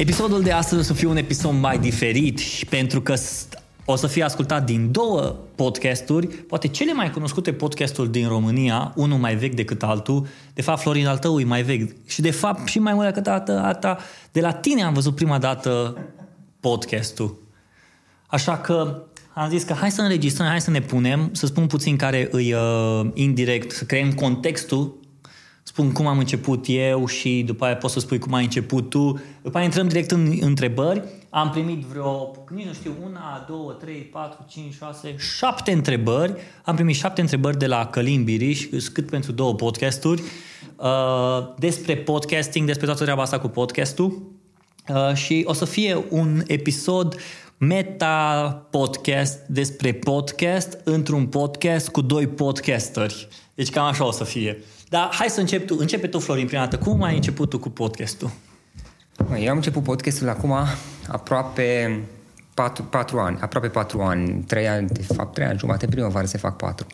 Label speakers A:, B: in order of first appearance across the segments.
A: Episodul de astăzi o să fie un episod mai diferit și pentru că o să fie ascultat din două podcasturi, poate cele mai cunoscute podcasturi din România, unul mai vechi decât altul, de fapt Florin al tău e mai vechi. Și de fapt și mai mult decât dată, de la tine am văzut prima dată podcastul. Așa că am zis că hai să înregistrăm, hai să ne punem, să spun puțin care îi uh, indirect, să creăm contextul spun cum am început eu și după aia poți să spui cum ai început tu. După aia intrăm direct în întrebări. Am primit vreo, nici nu știu, una, două, trei, patru, cinci, șase, șapte întrebări. Am primit șapte întrebări de la Călin Biriș, cât pentru două podcasturi, uh, despre podcasting, despre toată treaba asta cu podcastul. Uh, și o să fie un episod meta-podcast despre podcast într-un podcast cu doi podcasteri. Deci cam așa o să fie. Dar hai să încep tu. Începe tu, Florin, prima dată. Cum ai început tu cu podcastul?
B: Eu am început podcastul acum aproape patru, patru ani, aproape patru ani, trei ani, de fapt trei ani jumate, primăvară se fac patru.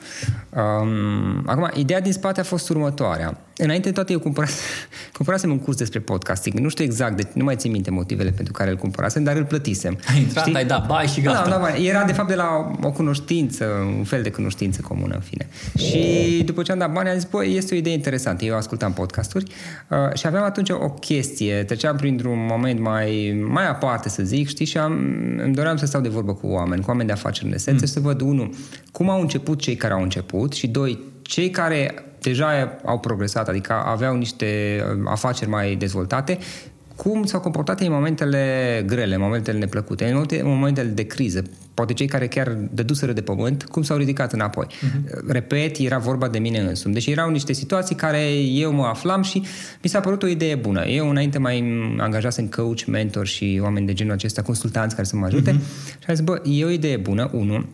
B: Um, acum, ideea din spate a fost următoarea. Înainte de toate, eu cumpărasem, cumpărasem un curs despre podcasting. Nu știu exact, de, nu mai țin minte motivele pentru care îl cumpărasem, dar îl plătisem.
A: Ai intrat, Știi? ai dat bai și gata.
B: Da, da, era de fapt de la o cunoștință, un fel de cunoștință comună, în fine. Și după ce am dat bani, am zis, băi, este o idee interesantă. Eu ascultam podcasturi uh, și aveam atunci o chestie, treceam printr-un moment mai, mai aparte, să zic, știi, și am, îmi doream să stau de vorbă cu oameni, cu oameni de afaceri în esență, mm. să văd, unul, cum au început cei care au început și, doi, cei care deja au progresat, adică aveau niște uh, afaceri mai dezvoltate, cum s-au comportat în momentele grele, în momentele neplăcute, în, momente, în momentele de criză. Poate cei care chiar dăduseră de pământ, cum s-au ridicat înapoi. Uh-huh. Repet, era vorba de mine însumi. Deci erau niște situații care eu mă aflam și mi s-a părut o idee bună. Eu înainte mai angajasem coach, mentor și oameni de genul acesta, consultanți care să mă ajute uh-huh. și am zis, bă, e o idee bună, unul,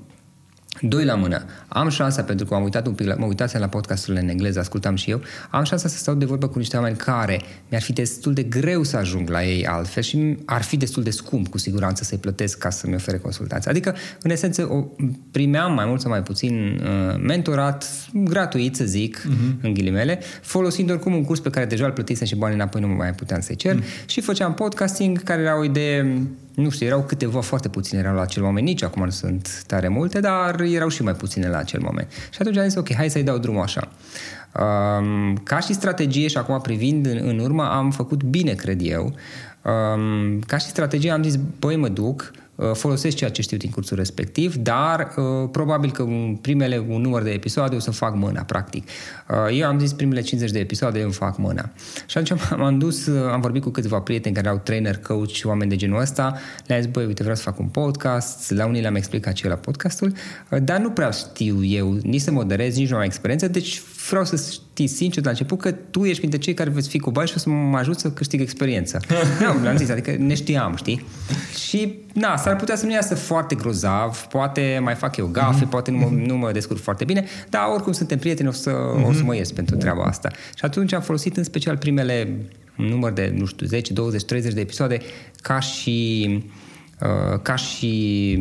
B: Doi la mână. Am șansa, pentru că am uitat un pic, la, mă uitasem la podcasturile în engleză, ascultam și eu, am șansa să stau de vorbă cu niște oameni care mi-ar fi destul de greu să ajung la ei altfel și ar fi destul de scump, cu siguranță, să-i plătesc ca să-mi ofere consultații. Adică, în esență, o, primeam mai mult sau mai puțin uh, mentorat, gratuit, să zic, uh-huh. în ghilimele, folosind oricum un curs pe care deja îl plătisem și banii înapoi nu mai puteam să-i cer uh-huh. și făceam podcasting, care era o idee nu știu, erau câteva, foarte puține erau la acel moment, nici acum nu sunt tare multe, dar erau și mai puține la acel moment. Și atunci am zis, ok, hai să-i dau drumul așa. Um, ca și strategie și acum privind în, în urmă, am făcut bine, cred eu. Um, ca și strategie am zis, băi, mă duc, Uh, folosesc ceea ce știu din cursul respectiv, dar uh, probabil că în primele un număr de episoade o să fac mâna, practic. Uh, eu am zis primele 50 de episoade îmi fac mâna. Și atunci m-am dus, am vorbit cu câțiva prieteni care au trainer, coach și oameni de genul ăsta, le-am zis, băi, uite, vreau să fac un podcast, la unii le-am explicat ce e la podcastul, dar nu prea știu eu nici să moderez, nici nu am experiență, deci vreau să știi sincer de la început că tu ești printre cei care veți fi cu și o să mă ajut să câștig experiență. nu, le-am zis, adică ne știam, știi? Și, na, s-ar putea să nu iasă foarte grozav, poate mai fac eu gafe, mm-hmm. poate nu mă, nu mă descurc foarte bine, dar oricum suntem prieteni, o să, mm-hmm. o să mă ies pentru treaba asta. Și atunci am folosit în special primele număr de, nu știu, 10, 20, 30 de episoade ca și Uh, ca și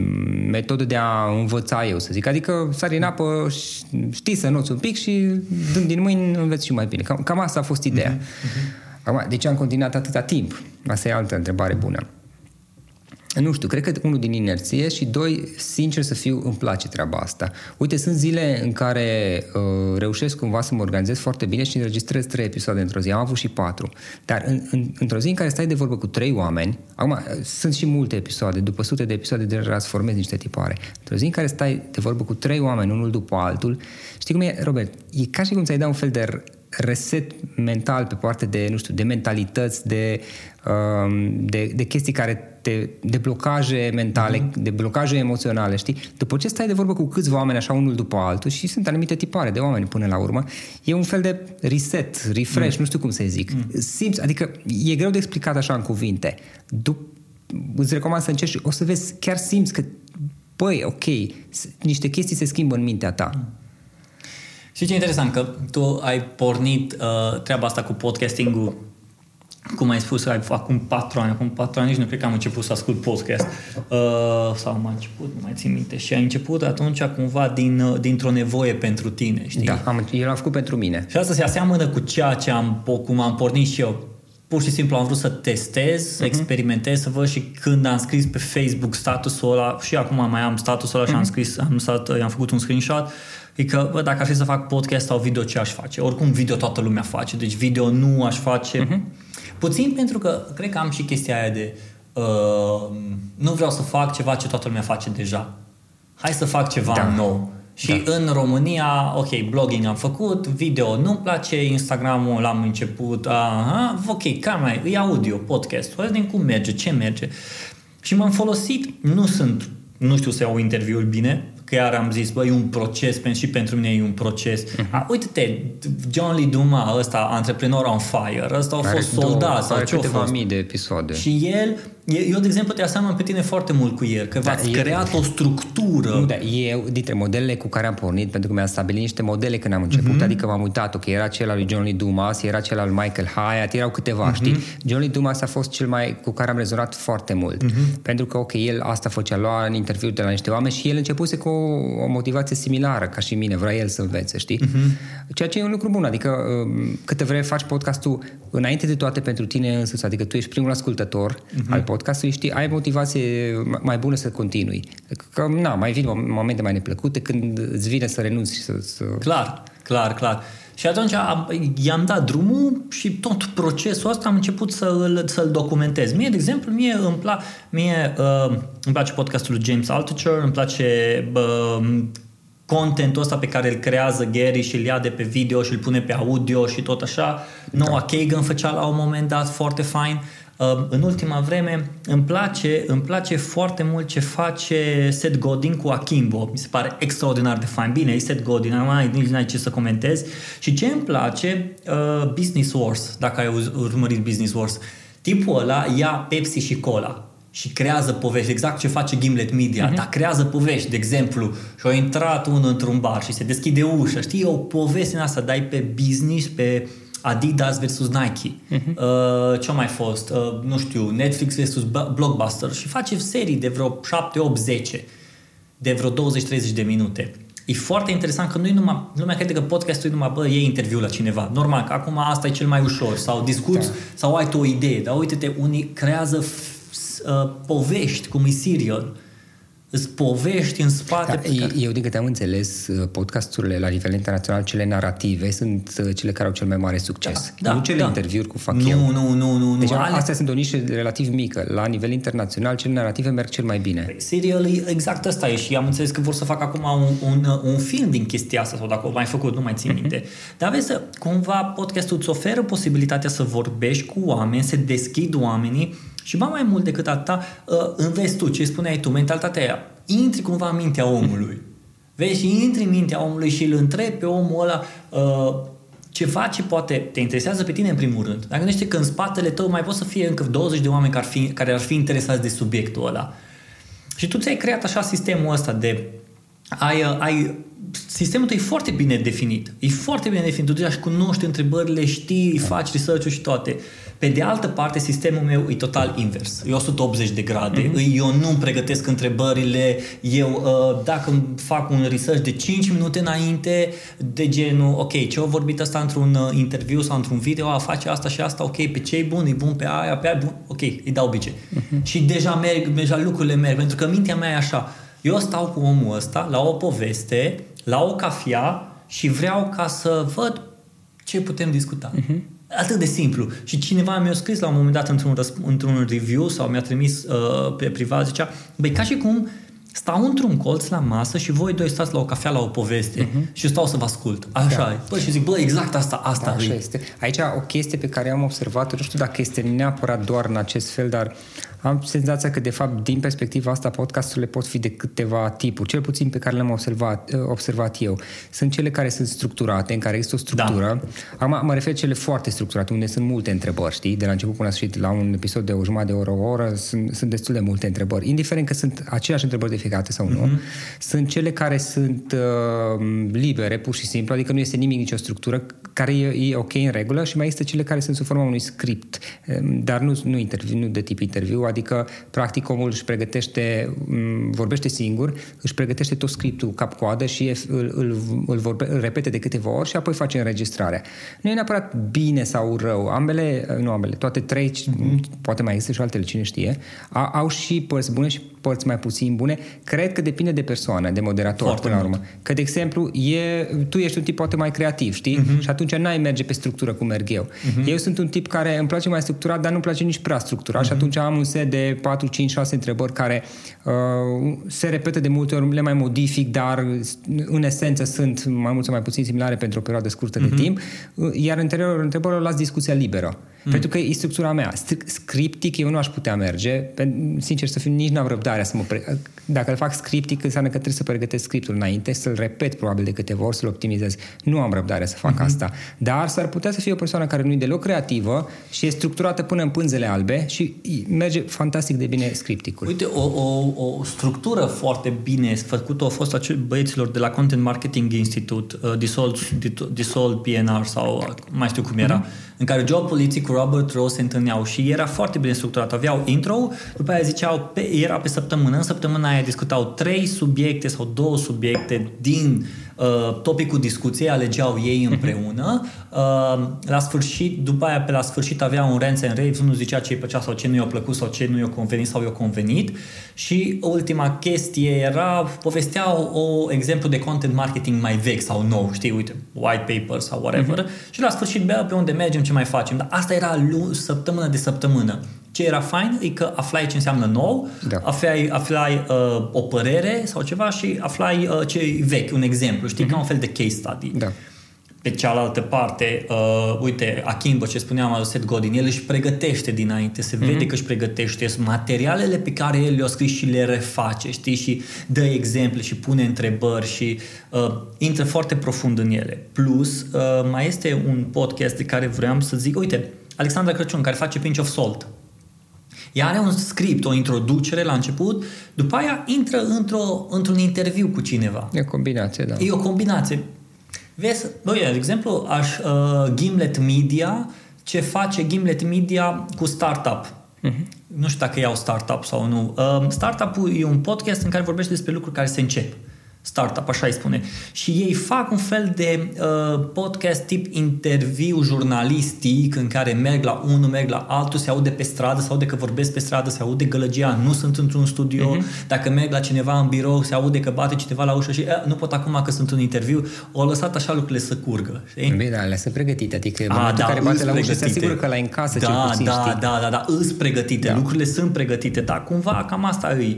B: metodă de a învăța eu, să zic. Adică sari în apă, știi să noți un pic și dând din mâini înveți și mai bine. Cam, cam asta a fost ideea. Uh-huh. Acum, de ce am continuat atâta timp? Asta e altă întrebare bună nu știu, cred că unul din inerție și doi, sincer să fiu, îmi place treaba asta. Uite, sunt zile în care uh, reușesc cumva să mă organizez foarte bine și înregistrez trei episoade într-o zi. Am avut și patru. Dar în, în, într-o zi în care stai de vorbă cu trei oameni, acum sunt și multe episoade, după sute de episoade de transformezi niște tipare. Într-o zi în care stai de vorbă cu trei oameni, unul după altul, știi cum e, Robert? E ca și cum ți-ai da un fel de reset mental pe partea de, nu știu, de mentalități, de, um, de, de chestii care te, de blocaje mentale, uh-huh. de blocaje emoționale, știi? După ce stai de vorbă cu câțiva oameni așa unul după altul și sunt anumite tipare de oameni până la urmă, e un fel de reset, refresh, uh-huh. nu știu cum să zic. Uh-huh. Simți, adică e greu de explicat așa în cuvinte. Dup- îți recomand să încerci, o să vezi, chiar simți că, băi, ok, niște chestii se schimbă în mintea ta. Uh-huh.
A: Și ce interesant că tu ai pornit uh, treaba asta cu podcasting-ul cum ai spus, acum patru ani, acum patru ani nici nu cred că am început să ascult podcast. Uh, sau am început, nu mai țin minte. Și ai început atunci cumva din, uh, dintr-o nevoie pentru tine, știi?
B: Da, am, eu l-am făcut pentru mine.
A: Și asta se aseamănă cu ceea ce am, cum am pornit și eu. pur și simplu am vrut să testez, să uh-huh. experimentez, să văd și când am scris pe Facebook statusul ăla, și acum mai am statusul ăla uh-huh. și am scris, am, stat, am făcut un screenshot, e că, bă, dacă ar fi să fac podcast sau video, ce aș face? Oricum video toată lumea face, deci video nu aș face. Uh-huh. Puțin pentru că cred că am și chestia aia de uh, nu vreau să fac ceva ce toată lumea face deja. Hai să fac ceva da. nou. Și da. în România, ok, blogging am făcut, video nu-mi place, Instagramul l-am început, aha, ok, cam mai, e audio, podcast, vedem cum merge, ce merge. Și m-am folosit, nu sunt, nu știu să iau interviuri bine, că iar am zis, băi, e un proces, și pentru mine e un proces. Uh-huh. A, uite-te, John Lee Duma, ăsta, antreprenor on fire, ăsta a fost soldat sau ce a fost.
B: mii de episoade.
A: Și el eu, de exemplu, te aseamăn pe tine foarte mult cu el, că da, v-ați eu, creat o structură.
B: Nu, da, eu, dintre modelele cu care am pornit, pentru că mi-am stabilit niște modele când am început, mm-hmm. adică m-am uitat, ok, era cel al lui John Lee Dumas, era cel al lui Michael Hyatt, erau câteva, mm-hmm. știi? John Lee Dumas a fost cel mai cu care am rezonat foarte mult, mm-hmm. pentru că, ok, el asta făcea, lua în interviu de la niște oameni și el începuse cu o, o motivație similară ca și mine, vrea el să învețe, știi? Mm-hmm. Ceea ce e un lucru bun, adică um, câte vreme faci podcastul înainte de toate pentru tine însuți, adică tu ești primul ascultător mm-hmm. al podcastului, știi, ai motivație mai bună să continui. Că, na, mai vin momente mai neplăcute când îți vine să renunți și să... să...
A: Clar, clar, clar. Și atunci am, i-am dat drumul și tot procesul ăsta am început să-l, să-l documentez. Mie, de exemplu, mie îmi, pla, mie, uh, îmi place podcastul lui James Altucher, îmi place uh, contentul ăsta pe care îl creează Gary și îl ia de pe video și îl pune pe audio și tot așa. Noah da. Kagan făcea la un moment dat foarte fain. Uh, în ultima vreme îmi place, îmi place foarte mult ce face Seth Godin cu Akimbo. Mi se pare extraordinar de fain. Bine, e Seth Godin, mai nici n-ai ce să comentez. Și ce îmi place, uh, Business Wars, dacă ai urmărit Business Wars. Tipul ăla ia Pepsi și Cola și creează povești, exact ce face Gimlet Media, uh-huh. dar creează povești, de exemplu, și a intrat unul într-un bar și se deschide ușa, știi, o poveste în asta, dai pe business, pe Adidas versus Nike. Uh-huh. Uh, ce a mai fost? Uh, nu știu, Netflix versus Blockbuster și face serii de vreo 7, 8, 10 de vreo 20-30 de minute. E foarte interesant că nu numai, lumea crede că podcastul e numai, bă, e interviu la cineva. Normal, că acum asta e cel mai ușor. Sau discuți, da. sau ai tu o idee. Dar uite-te, unii creează f- uh, povești, cum e serial îți povești în spate. Da,
B: care... Eu, din câte am înțeles, uh, podcasturile la nivel internațional, cele narrative, sunt uh, cele care au cel mai mare succes. Da, da, nu cele da. interviuri cu fac
A: nu,
B: eu.
A: Nu, nu, nu.
B: Deci
A: nu.
B: astea sunt o nișă relativ mică. La nivel internațional, cele narrative merg cel mai bine. Păi,
A: serial, exact asta e și am înțeles că vor să facă acum un, un, un film din chestia asta sau dacă o mai făcut, nu mai țin minte. Mm-hmm. Dar vezi, cumva podcastul îți oferă posibilitatea să vorbești cu oameni, să deschid oamenii și ba mai mult decât atâta, uh, înveți tu, ce spuneai tu, mentalitatea aia. Intri cumva în mintea omului. Vezi, și intri în mintea omului și îl întrebi pe omul ăla uh, ceva ce poate te interesează pe tine în primul rând. Dacă gândește că în spatele tău mai pot să fie încă 20 de oameni care ar fi, care ar fi interesați de subiectul ăla. Și tu ți-ai creat așa sistemul ăsta de ai, uh, ai sistemul tău e foarte bine definit. E foarte bine definit. Tu deja cunoști întrebările, știi, faci research-ul și toate. Pe de altă parte, sistemul meu e total invers. E 180 de grade. Mm-hmm. Eu nu pregătesc întrebările. Eu, uh, dacă fac un research de 5 minute înainte, de genul, ok, ce au vorbit asta într-un uh, interviu sau într-un video, a face asta și asta, ok, pe ce e bun, e bun pe aia, pe aia, bun, ok, îi dau bice. Mm-hmm. Și deja merg, deja lucrurile merg, pentru că mintea mea e așa. Eu stau cu omul ăsta la o poveste, la o cafea și vreau ca să văd ce putem discuta. Mm-hmm. Atât de simplu. Și cineva mi-a scris la un moment dat într-un, răsp- într-un review sau mi-a trimis uh, pe privat, zicea, băi, ca și cum stau într-un colț la masă și voi doi stați la o cafea la o poveste uh-huh. și stau să vă ascult. Așa da. e. Bă, și zic, bă, exact asta, asta da,
B: așa este. Aici o chestie pe care am observat nu știu dacă este neapărat doar în acest fel, dar am senzația că, de fapt, din perspectiva asta, podcasturile pot fi de câteva tipuri, cel puțin pe care le-am observat, observat eu. Sunt cele care sunt structurate, în care există o structură. Da. Acum mă refer cele foarte structurate, unde sunt multe întrebări, știi? De la început până la sfârșit, la un episod de o jumătate de oră, o oră, sunt, sunt destul de multe întrebări. Indiferent că sunt aceleași întrebări de fiecare dată sau nu, mm-hmm. sunt cele care sunt uh, libere, pur și simplu, adică nu este nimic, nicio structură, care e, e ok în regulă și mai există cele care sunt sub forma unui script, dar nu, nu, interviu, nu de tip interviu, adică practic omul își pregătește, m, vorbește singur, își pregătește tot scriptul cap-coadă și e- îl, îl, îl, vorbe, îl repete de câteva ori și apoi face înregistrarea. Nu e neapărat bine sau rău. Ambele, nu ambele, toate trei, mm-hmm. poate mai există și altele, cine știe, au, au și părți bune și părți mai puțin bune. Cred că depinde de persoană, de moderator
A: Foarte
B: până la
A: mult.
B: urmă. Că, de exemplu, e, tu ești un tip poate mai creativ, știi?
A: Mhm.
B: Uh-huh. Și atunci n-ai merge pe structură cum merg eu. Uh-huh. Eu sunt un tip care îmi place mai structurat, dar nu-mi place nici prea structurat uh-huh.
A: Mhm.
B: și atunci am un set de 4, 5, 6 întrebări care uh, se repetă de multe ori, le mai modific, dar în esență sunt mai mult sau mai puțin similare pentru o perioadă scurtă uh-huh. de timp, Uh, iar în interiorul întrebărilor las discuția liberă. Mm. Pentru că e structura mea. Stric- Scriptic eu nu aș putea merge. Pe- Sincer să fiu, nici n-am răbdarea să mă... Pre- Dacă îl fac scriptic, înseamnă că trebuie să pregătesc scriptul înainte, să-l repet probabil de câteva ori, să-l optimizez. Nu am răbdare să fac mm-hmm. asta. Dar s-ar putea să fie o persoană care nu e deloc creativă și e structurată până în pânzele albe și merge fantastic de bine scripticul.
A: Uite, o, o, o structură foarte bine făcută a fost acel băieților de la Content Marketing Institute, uh, Dissolved, Dissolved PNR sau uh, mai știu cum era, mm-hmm. În care Joe Poliții cu Robert Ross se întâlneau și era foarte bine structurat. Aveau intro, după aia ziceau, pe, era pe săptămână, în săptămâna aia discutau trei subiecte sau două subiecte din uh, topicul discuției, alegeau ei împreună. Uh, la sfârșit, după aia pe la sfârșit avea un rant and rave, unul zicea ce îi plăcea sau ce nu i-a plăcut sau ce nu i-a convenit sau i-a convenit și ultima chestie era, povesteau o exemplu de content marketing mai vechi sau nou, știi, uite, white paper sau whatever uh-huh. și la sfârșit bea pe unde mergem, ce mai facem, dar asta era lu- săptămână de săptămână. Ce era fain e că aflai ce înseamnă nou,
B: Da.
A: aflai, aflai uh, o părere sau ceva și aflai uh, ce e vechi, un exemplu, știi, uh-huh. ca un fel de case study.
B: Da.
A: Pe cealaltă parte, uh, uite, Akimbo, ce spuneam, al Seth Godin, el își pregătește dinainte, se vede mm-hmm. că își pregătește sunt materialele pe care el le-a scris și le reface, știi, și dă exemple și pune întrebări și uh, intră foarte profund în ele. Plus, uh, mai este un podcast de care vreau să zic, uite, Alexandra Crăciun, care face Pinch of Salt. Ea are un script, o introducere la început, după aia intră într-o, într-un interviu cu cineva.
B: E o combinație, da.
A: E o combinație. Vezi, băi, de exemplu, aș, uh, Gimlet Media, ce face Gimlet Media cu startup. Uh-huh. Nu știu dacă iau startup sau nu. Uh, startup-ul e un podcast în care vorbește despre lucruri care se încep. Startup, așa îi spune. Și ei fac un fel de uh, podcast tip interviu jurnalistic în care merg la unul, merg la altul, se aude pe stradă, se aude că vorbesc pe stradă, se aude gălăgia, nu sunt într-un studio. Uh-huh. Dacă merg la cineva în birou, se aude că bate cineva la ușă și "Eh, nu pot acum că sunt în interviu. O lăsat așa lucrurile să curgă. Știi?
B: Bine, alea sunt pregătite, adică în
A: A,
B: momentul
A: da,
B: în care bate
A: îs
B: la ușă, se
A: pregătite.
B: asigură că la în casă
A: da,
B: cel puțin
A: da,
B: știi.
A: Da, da, da, îs pregătite,
B: Da.
A: da. lucrurile sunt pregătite, dar cumva cam asta e.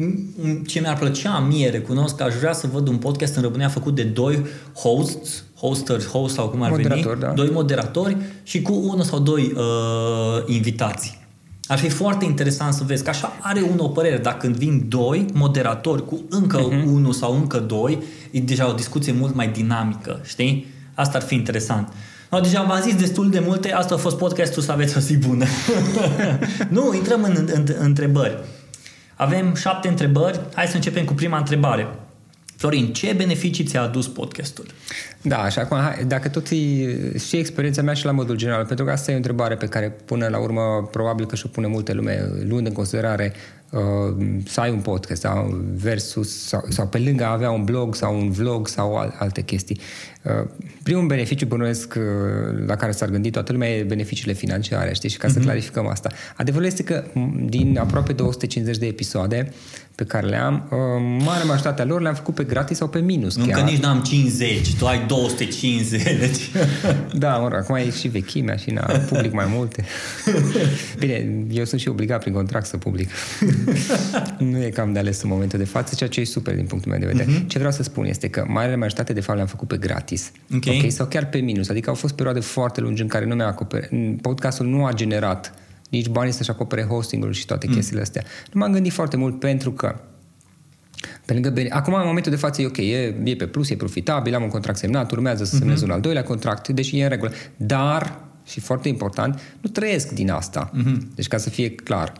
A: M- Ce mi-ar plăcea mie, recunosc că aș vrea să văd un podcast în România făcut de doi hosts, hoster, host sau cum ar
B: Moderator,
A: veni,
B: da.
A: doi moderatori și cu unul sau doi uh, invitații. Ar fi foarte interesant să vezi că așa are unul o părere, dar când vin doi moderatori cu încă
B: Mhm.
A: uh-huh. unul sau încă doi, e deja o discuție mult mai dinamică, știi? Asta ar fi interesant. No, deja v-am zis destul de multe, asta a fost podcastul să aveți o zi bună. nu, intrăm în, în, în întrebări. Avem șapte întrebări, hai să începem cu prima întrebare. Florin, ce beneficii ți-a adus podcastul?
B: Da, și acum, hai, dacă tot e și experiența mea și la modul general, pentru că asta e o întrebare pe care până la urmă probabil că și-o pune multe lume, luând în considerare uh, să ai un podcast sau versus, sau, sau pe lângă a avea un blog sau un vlog sau al, alte chestii. Uh, primul beneficiu bănuiesc uh, la care s-ar gândi toată lumea e beneficiile financiare, știi? Și ca să clarificăm asta. Adevărul este că m, din aproape 250 de episoade pe care le am, uh, marea majoritatea lor le-am făcut pe gratis sau pe minus.
A: Nu, că
B: chiar.
A: nici n-am 50, tu ai 250.
B: Da, mă rog, acum e și vechimea și na, public mai multe. Bine, eu sunt și obligat prin contract să public. nu e cam de ales în momentul de față, ceea ce e super din punctul meu de vedere. Uh-huh. Ce vreau să spun este că marea majoritate de fapt le-am făcut pe gratis.
A: Ok.
B: okay? Sau chiar pe minus. Adică au fost perioade foarte lungi în care nu mi-a acoperit. Podcastul nu a generat nici banii să-și acopere hostingul și toate chestiile astea. Nu m-am gândit foarte mult pentru că pe lângă bene- Acum, în momentul de față, e ok, e, e pe plus, e profitabil, am un contract semnat, urmează să semnez uh-huh. un al doilea contract, deși e în regulă. Dar, și foarte important, nu trăiesc din asta. Uh-huh. Deci, ca să fie clar,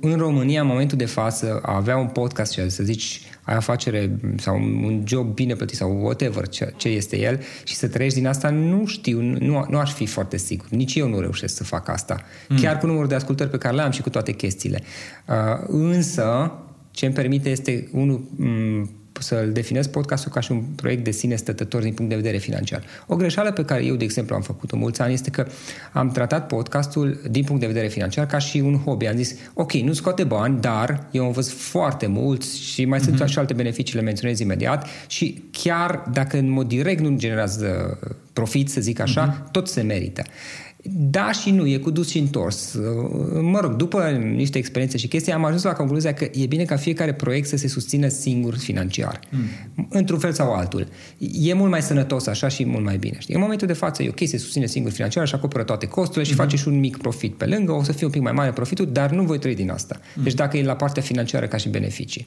B: în România, în momentul de față, a avea un podcast și să zici ai afacere sau un job bine plătit sau whatever ce, ce este el și să trăiești din asta, nu știu, nu, nu aș fi foarte sigur. Nici eu nu reușesc să fac asta. Mm. Chiar cu numărul de ascultări pe care le am și cu toate chestiile. Uh, însă, ce îmi permite este, unul, să-l definez podcastul ca și un proiect de sine stătător din punct de vedere financiar. O greșeală pe care eu, de exemplu, am făcut-o mulți ani este că am tratat podcastul din punct de vedere financiar ca și un hobby. Am zis, ok, nu scoate bani, dar eu învăț foarte mult și mai mm-hmm. sunt mhm. și alte beneficii, le menționez imediat și chiar dacă în mod direct nu generează profit, să zic așa, mm-hmm. tot se merită. Da și nu, e cu dus și întors. Mă rog, după niște experiențe și chestii, am ajuns la concluzia că e bine ca fiecare proiect să se susțină singur financiar. Mm. Într-un fel sau altul. E mult mai sănătos așa și mult mai bine. Știi? În momentul de față e ok, se susține singur financiar și acoperă toate costurile și mm-hmm. face și un mic profit pe lângă, o să fie un pic mai mare profitul, dar nu voi trăi din asta. Mm. Deci dacă e la partea financiară ca și beneficii.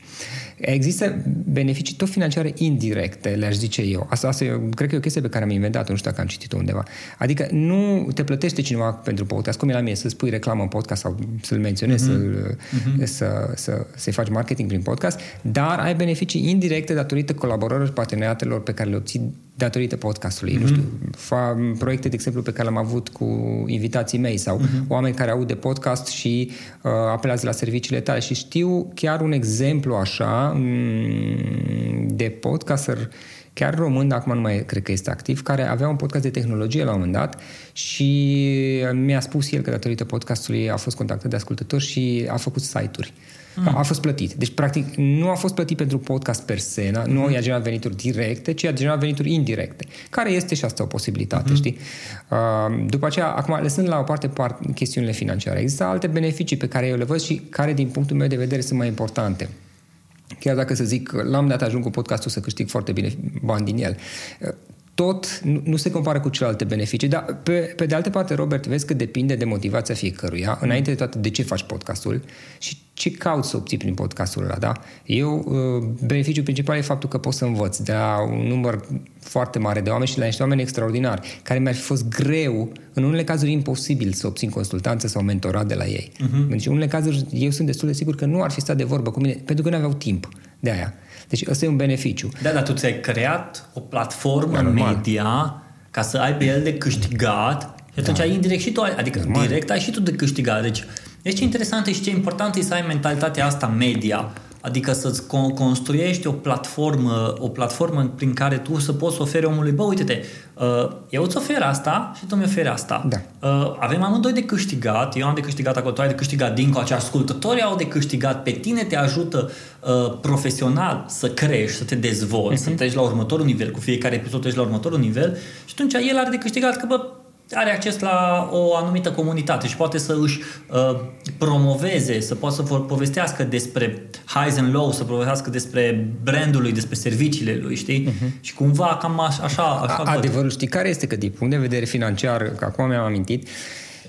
B: Există beneficii tot financiare indirecte, le-aș zice eu. Asta, asta eu, cred că e o chestie pe care am inventat-o, nu știu dacă am citit-o undeva. Adică nu te plătești plătește cineva pentru podcast, cum e la mine, să spui reclamă în podcast sau să-l menționezi, uh-huh. să-l, uh-huh. Să, să, să-i faci marketing prin podcast, dar ai beneficii indirecte datorită colaborărilor și parteneriatelor pe care le obții datorită podcastului. Uh-huh. Nu știu, fa, proiecte, de exemplu, pe care le-am avut cu invitații mei sau uh-huh. oameni care au de podcast și uh, apelează la serviciile tale. Și știu chiar un exemplu așa mm, de podcaster chiar român, acum nu mai cred că este activ, care avea un podcast de tehnologie la un moment dat și mi-a spus el că datorită podcastului a fost contactat de ascultători și a făcut site-uri. Mm. A fost plătit. Deci, practic, nu a fost plătit pentru podcast per se, mm. nu i-a generat venituri directe, ci a generat venituri indirecte, care este și asta o posibilitate, mm. știi? Uh, după aceea, acum, lăsând la o parte part, chestiunile financiare, există alte beneficii pe care eu le văd și care, din punctul meu de vedere, sunt mai importante chiar dacă să zic, la un dat ajung cu podcastul să câștig foarte bine bani din el tot nu, nu se compară cu celelalte beneficii, dar pe, pe de altă parte, Robert, vezi că depinde de motivația fiecăruia, înainte de toate de ce faci podcastul și ce cauți să obții prin podcastul ăla, da? Eu, uh, beneficiul principal e faptul că pot să învăț de la un număr foarte mare de oameni și la niște oameni extraordinari, care mi-ar fi fost greu, în unele cazuri imposibil să obțin consultanță sau mentorat de la ei. Uh-huh. Deci, în unele cazuri, eu sunt destul de sigur că nu ar fi stat de vorbă cu mine, pentru că nu aveau timp de aia. Deci ăsta e un beneficiu.
A: Da, dar tu ți-ai creat o platformă da, media ca să ai pe el de câștigat și atunci da. ai indirect și tu, adică normal. direct ai și tu de câștigat. Deci, deci ce interesant și ce important e să ai mentalitatea asta media Adică să-ți construiești o platformă, o platformă prin care tu să poți oferi omului, bă, uite-te, uh, eu îți ofer asta și tu mi oferi asta.
B: Da.
A: Uh, avem amândoi de câștigat, eu am de câștigat acolo, tu ai de câștigat din cu acești ascultători au de câștigat, pe tine te ajută uh, profesional să crești, să te dezvolți, uh-huh. să treci la următorul nivel, cu fiecare episod treci la următorul nivel și atunci el are de câștigat că, bă, are acces la o anumită comunitate și poate să își uh, promoveze, să poată să povestească despre highs and lows, să povestească despre brandul lui, despre serviciile lui, știi? Uh-huh. Și cumva cam așa... așa
B: Adevărul știi care este? Că din punct de vedere financiar, că acum mi-am amintit, uh,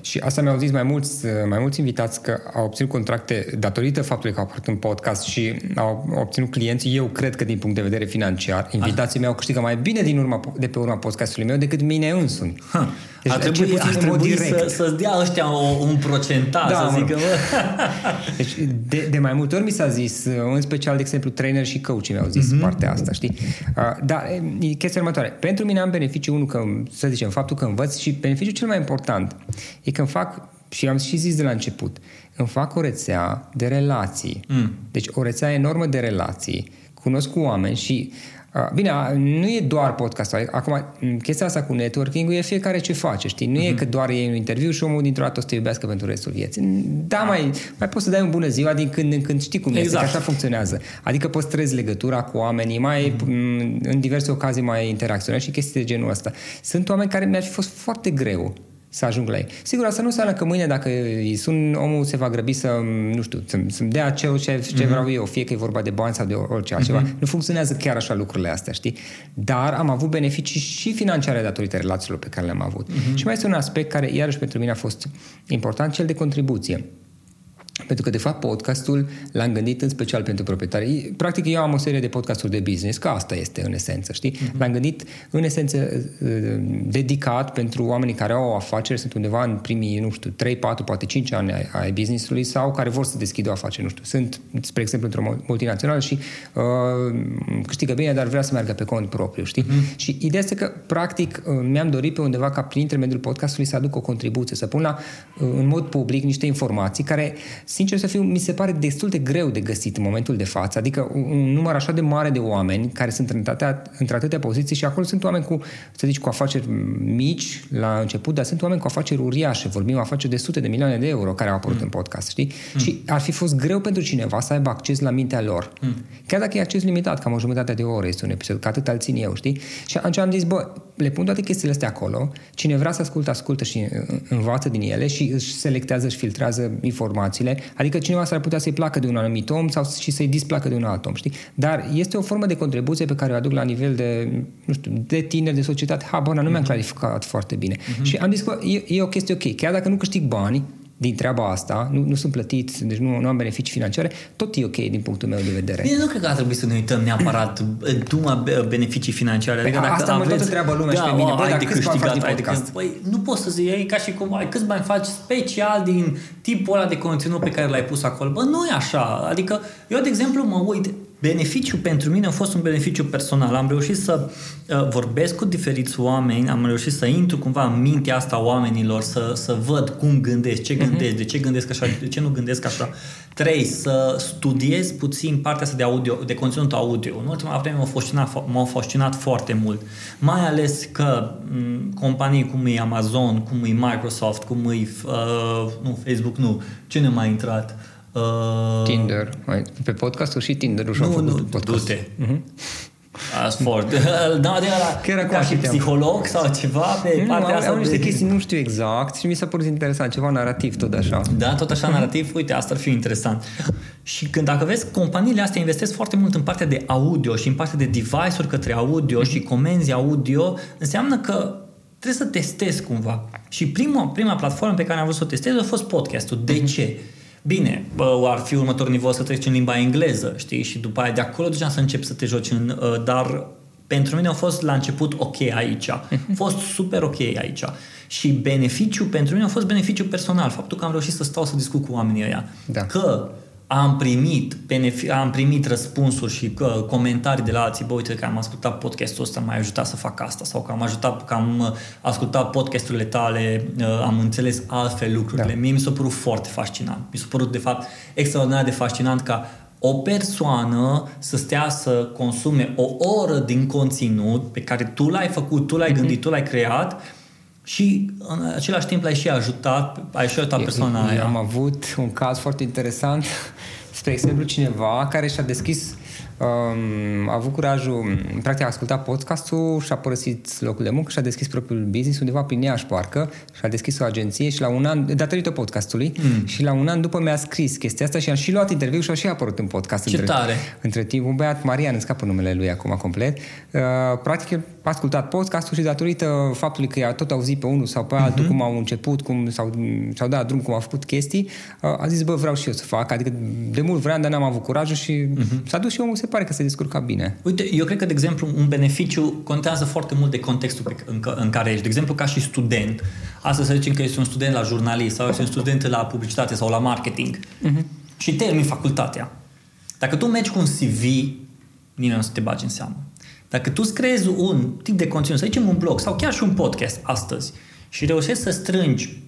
B: și asta mi-au zis mai mulți, mai mulți invitați că au obținut contracte datorită faptului că au apărut un podcast și au obținut clienți. Eu cred că din punct de vedere financiar, invitații mei au câștigat mai bine din urma, de pe urma podcastului meu decât mine însumi. Ha.
A: Deci, ar trebui, ar trebui să, să-ți dea ăștia o, un procentaj, da, să zică, bă.
B: Deci, de, de mai multe ori mi s-a zis, în special, de exemplu, trainer și coach mi-au zis mm-hmm. partea asta, știi? Uh, dar, chestia următoare. Pentru mine am beneficiu, unul, că, să zicem, faptul că învăț și beneficiul cel mai important e că îmi fac, și am și zis de la început, îmi fac o rețea de relații. Mm. Deci o rețea enormă de relații, cunosc cu oameni și Bine, nu e doar podcast. Acum, chestia asta cu networking e fiecare ce face, știi? Nu uh-huh. e mhm. că doar e un interviu și omul dintr-o dată o să te iubească pentru restul vieții. Da, mai, mai poți să dai un bună ziua din când în când, știi cum exact. este, că așa funcționează. Adică păstrezi legătura cu oamenii, mai uh-huh. în diverse ocazii mai interacționezi și chestii de genul ăsta. Sunt oameni care mi-ar fi fost foarte greu să ajung la ei. Sigur, asta nu înseamnă că mâine dacă îi sun, omul se va grăbi să, nu știu, să, să-mi dea ce, ce, ce mm-hmm. vreau eu, fie că e vorba de bani sau de orice altceva. Mm-hmm. Nu funcționează chiar așa lucrurile astea, știi? Dar am avut beneficii și financiare datorită relațiilor pe care le-am avut. Mm-hmm. Și mai este un aspect care, iarăși, pentru mine a fost important, cel de contribuție. Pentru că, de fapt, podcastul l-am gândit în special pentru proprietari. Practic, eu am o serie de podcasturi de business, că asta este în esență, știi? Uh-huh. L-am gândit în esență uh, dedicat pentru oamenii care au o afacere, sunt undeva în primii, nu știu, 3, 4, poate 5 ani ai, ai business-ului sau care vor să deschidă o afacere, nu știu. Sunt, spre exemplu, într-o multinațională și uh, câștigă bine, dar vrea să meargă pe cont propriu, știi? Uh-huh. Și ideea este că, practic, uh, mi-am dorit pe undeva ca prin intermediul podcastului să aduc o contribuție, să pun la, uh, în mod public niște informații care, sincer să fiu, mi se pare destul de greu de găsit în momentul de față. Adică un număr așa de mare de oameni care sunt într-atâtea, într-atâtea poziții și acolo sunt oameni cu, să zici, cu afaceri mici la început, dar sunt oameni cu afaceri uriașe, vorbim afaceri de sute de milioane de euro care au apărut mm. în podcast, știi? Mm. Și ar fi fost greu pentru cineva să aibă acces la mintea lor. Mm. Chiar dacă e acces limitat, cam o jumătate de oră este un episod, că atât îl țin eu, știi? Și atunci am zis, bă, le pun toate chestiile astea acolo, cine vrea să asculte, ascultă și învață din ele și își selectează, își filtrează informațiile. Adică cineva s-ar putea să-i placă de un anumit om sau și să-i displacă de un alt om, știi? Dar este o formă de contribuție pe care o aduc la nivel de, nu știu, de tineri, de societate. Ha, bă, nu mi-am mhm. clarificat foarte bine. Uh-huh. Și am zis că e, e o chestie ok. Chiar dacă nu câștig bani, din treaba asta, nu, nu sunt plătiți, deci nu, nu am beneficii financiare, tot e ok din punctul meu de vedere.
A: Bine, nu cred că ar trebui să ne uităm neapărat tu beneficii financiare.
B: Adică dacă asta aveți, mă tot întreabă lumea da, și pe mine. Băi,
A: ai de câștigat, ai de câștigat. Păi, nu poți să zici, e ca și cum ai câți bani faci special din tipul ăla de conținut pe care l-ai pus acolo. Bă, nu e așa. Adică, eu, de exemplu, mă uit, beneficiu pentru mine a fost un beneficiu personal. Am reușit să uh, vorbesc cu diferiți oameni, am reușit să intru cumva în mintea asta oamenilor, să, să văd cum gândesc, ce mhm. gândesc, uh-huh. de ce gândesc așa, de ce nu gândesc așa. Trei, să studiez puțin partea asta de audio, de conținut audio. În ultima vreme m-a fascinat, m-a fascinat foarte mult. Mai ales că m- companii cum e Amazon, cum e Microsoft, cum e uh, nu, Facebook, nu, ce ne mai intrat?
B: Uh... Tinder. Pe podcastul și Tinder-ul și-au făcut nu, podcast.
A: Du-te. Uh-huh. Sport. da, de la, Chiar ca și psiholog sau ceva pe
B: nu,
A: partea
B: am, asta. Am niște de... chestii, nu știu exact și mi s-a părut interesant, ceva narrativ tot așa.
A: Da, tot așa narrativ, uite, asta ar fi interesant. Și când dacă vezi, companiile astea investesc foarte mult în partea de audio și în partea de device-uri către audio și comenzi audio, înseamnă că trebuie să testezi cumva. Și prima, prima platformă pe care am vrut să o testez a fost podcastul. De ce? Bine, bă, ar fi următorul nivel să treci în limba engleză, știi? Și după aia de acolo deja să începi să te joci în... Uh, dar pentru mine a fost la început ok aici. A fost super ok aici. Și beneficiu, pentru mine a fost beneficiu personal. Faptul că am reușit să stau să discut cu oamenii ăia. Da. Că am primit, am primit răspunsuri și că, comentarii de la alții, bă, uite că am ascultat podcastul ăsta, m-a ajutat să fac asta, sau că am ajutat, că am uh, ascultat podcasturile tale, uh, am înțeles altfel lucrurile. Da. Mie mi s-a părut foarte fascinant. Mi s-a părut, de fapt, extraordinar de fascinant ca o persoană să stea să consume o oră din conținut pe care tu l-ai făcut, tu l-ai mm-hmm. gândit, tu l-ai creat și în același timp l-ai și ajutat, ai și ajutat persoana
B: eu,
A: aia.
B: Am avut un caz foarte interesant, spre exemplu cineva care și-a deschis um, a avut curajul, practic a ascultat podcastul și a părăsit locul de muncă și a deschis propriul business undeva prin Iași, parcă, și a deschis o agenție și la un an, datorită podcastului, mm. și la un an după mi-a scris chestia asta și am și luat interviu și a și apărut în podcast.
A: Ce
B: între,
A: tare!
B: Între timp, un băiat, Marian, îmi scapă numele lui acum complet, uh, practic a ascultat podcastul și datorită faptului că i-a tot auzit pe unul sau pe altul, mm-hmm. cum au început, cum s-au, s-au dat drum, cum au făcut chestii, uh, a zis, bă, vreau și eu să fac, adică de mult vreau, dar n-am avut curajul și mm-hmm. s-a dus și omul se pare că se descurca bine.
A: Uite, eu cred că, de exemplu, un beneficiu contează foarte mult de contextul pe, în, în care ești. De exemplu, ca și student, asta să zicem că ești un student la jurnalist sau ești un student la publicitate sau la marketing uh-huh. și termin facultatea. Dacă tu mergi cu un CV, nimeni nu să te bagi în seamă. Dacă tu creezi un tip de conținut, să zicem un blog sau chiar și un podcast astăzi și reușești să strângi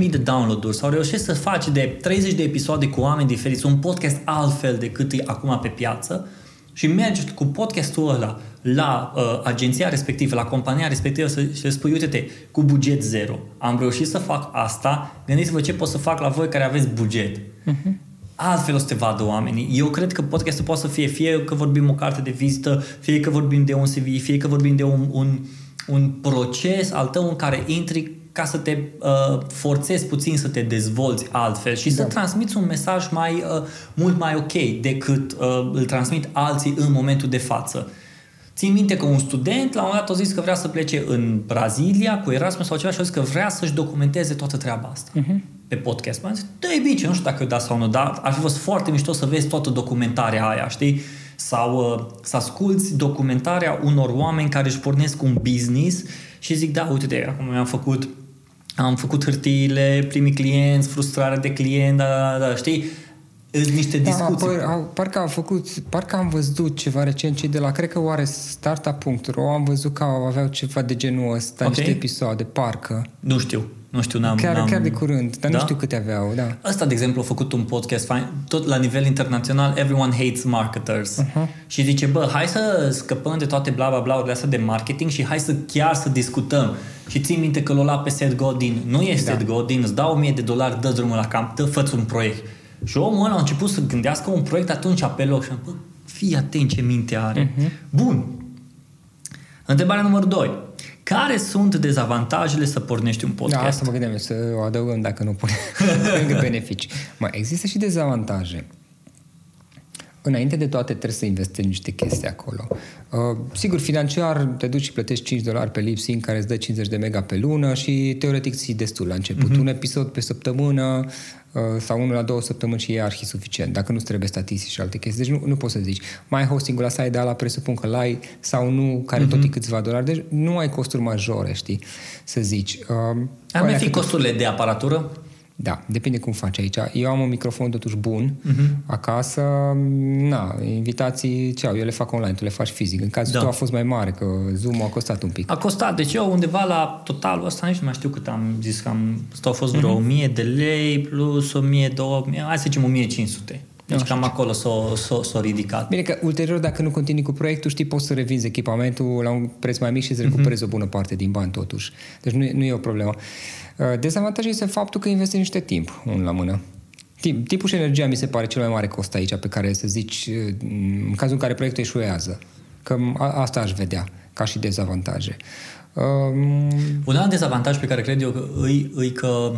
A: 10.000 de download-uri sau reușești să faci de 30 de episoade cu oameni diferiți, un podcast altfel decât e acum pe piață, și mergi cu podcastul ăla la uh, agenția respectivă, la compania respectivă să, și spui, uite-te, cu buget zero, am reușit să fac asta, gândiți-vă ce pot să fac la voi care aveți buget. Uh-huh. Altfel o să te vadă oamenii. Eu cred că podcastul poate să fie fie că vorbim o carte de vizită, fie că vorbim de un CV, fie că vorbim de un, un, un proces al tău în care intri ca să te uh, forțezi puțin să te dezvolți altfel și da. să transmiți un mesaj mai uh, mult mai ok decât uh, îl transmit alții în momentul de față. Țin minte că un student la un moment dat a zis că vrea să plece în Brazilia cu Erasmus sau ceva și a zis că vrea să-și documenteze toată treaba asta. Uh-huh. pe podcast. M-am zis, dă bice, nu știu dacă eu da sau nu, dar ar fi fost foarte mișto să vezi toată documentarea aia, știi? Sau uh, să asculți documentarea unor oameni care își pornesc un business și zic, da, uite de acum mi-am făcut am făcut hârtiile, primii clienți, frustrarea de client, da, da, da, știi? niște
B: da,
A: discuții.
B: Par, au, parcă am făcut, parcă am văzut ceva recent cei de la, cred că oare startup.ro, am văzut că aveau ceva de genul ăsta, okay. niște episoade, parcă.
A: Nu știu. Nu știu, n-am...
B: Chiar,
A: n-am...
B: chiar de curând, dar da? nu știu câte aveau, da.
A: Ăsta, de exemplu, a făcut un podcast fain, tot la nivel internațional, Everyone Hates Marketers. Uh-huh. Și zice, bă, hai să scăpăm de toate bla bla bla astea de marketing și hai să chiar să discutăm. Și ții minte că l-a luat pe Seth Godin. Nu e da. Seth Godin, îți dau 1000 de dolari, dă drumul la camp, dă, fă un proiect. Și omul ăla a început să gândească un proiect atunci pe loc și am bă, fii atent ce minte are. Uh-huh. Bun. Întrebarea numărul 2. Care sunt dezavantajele să pornești un podcast?
B: Da, asta mă gândeam să o adăugăm dacă nu punem lângă beneficii. Mai există și dezavantaje. Înainte de toate trebuie să investești niște chestii acolo. Uh, sigur, financiar te duci și plătești 5 dolari pe lip sync care îți dă 50 de mega pe lună și teoretic ți destul la început. Uh-huh. Un episod pe săptămână uh, sau unul la două săptămâni și e arhi suficient, dacă nu trebuie statistici și alte chestii. Deci nu, nu poți să zici. Mai hosting-ul la site de ala presupun că l-ai sau nu, care uh-huh. tot e câțiva dolari. Deci nu ai costuri majore, știi, să zici. Uh,
A: Ar mai fi costurile de aparatură?
B: Da, depinde cum faci aici. Eu am un microfon totuși bun uh-huh. acasă. Na, invitații ce au? Eu le fac online, tu le faci fizic. În cazul da. tău a fost mai mare, că Zoom a costat un pic.
A: A costat. Deci eu undeva la totalul ăsta, nici nu mai știu cât am zis că am... Asta au fost vreo uh-huh. 1000 de lei plus 1000, 2000, hai să zicem 1500. Deci cam acolo s-o, s-o, s-o ridicat.
B: Bine că ulterior, dacă nu continui cu proiectul, știi, poți să revinzi echipamentul la un preț mai mic și să recuperezi uh-huh. o bună parte din bani totuși. Deci nu e, nu e o problemă. Uh, dezavantajul este faptul că investești niște timp un la mână. Timp, timpul și energia mi se pare cel mai mare cost aici pe care să zici uh, în cazul în care proiectul eșuează. Că a, asta aș vedea ca și dezavantaje.
A: Um... Un alt dezavantaj pe care cred eu că îi, îi că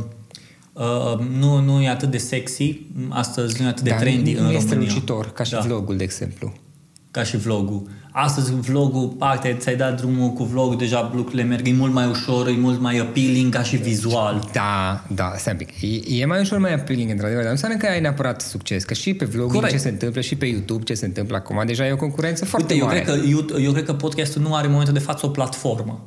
A: Uh, nu, nu e atât de sexy, astăzi nu e atât de da, trendy
B: nu,
A: în
B: România.
A: Nu
B: este strălucitor, ca și da. vlogul, de exemplu.
A: Ca și vlogul astăzi vlogul, parte, ți-ai dat drumul cu vlog, deja lucrurile merg, e mult mai ușor, e mult mai appealing ca și vizual.
B: Da, da, stai un pic. E, e mai ușor, mai appealing, într-adevăr, dar nu înseamnă că ai neapărat succes, că și pe vlog ce se întâmplă, și pe YouTube ce se întâmplă acum, deja e o concurență foarte
A: Uite,
B: mare.
A: Eu cred, că, eu, eu cred că podcastul nu are în momentul de față o platformă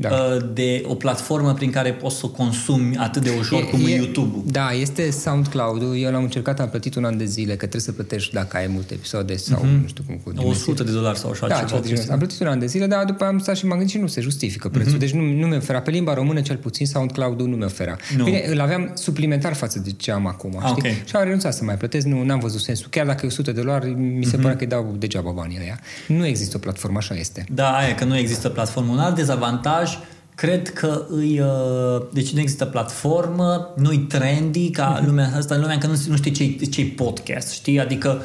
A: da. Uh, de o platformă prin care poți să o consumi atât de ușor e, cum e, e YouTube-ul.
B: Da, este SoundCloud-ul. Eu l-am încercat, am plătit un an de zile, că trebuie să plătești dacă ai multe episoade sau mm-hmm. nu știu cum. Cu
A: 100 de dolari sau așa
B: da, ceva. ceva am plătit un an de zile, dar după am stat și m-am gândit și nu se justifică prețul. Mm-hmm. Deci nu, nu mi oferea. Pe limba română, cel puțin, SoundCloud-ul nu mi oferea. Nu. Bine, îl aveam suplimentar față de ce am acum, ah, știi? Okay. Și am renunțat să mai plătesc, nu am văzut sensul. Chiar dacă e 100 de dolari, mi se mm-hmm. pare că îi dau degeaba banii ăia. Nu există o platformă, așa este.
A: Da, aia, că nu există platformă. Un alt dezavantaj Cred că îi, uh, deci nu există platformă, nu-i trendy ca mm-hmm. lumea asta, lumea încă nu, nu știe ce-i, ce podcast, știi? Adică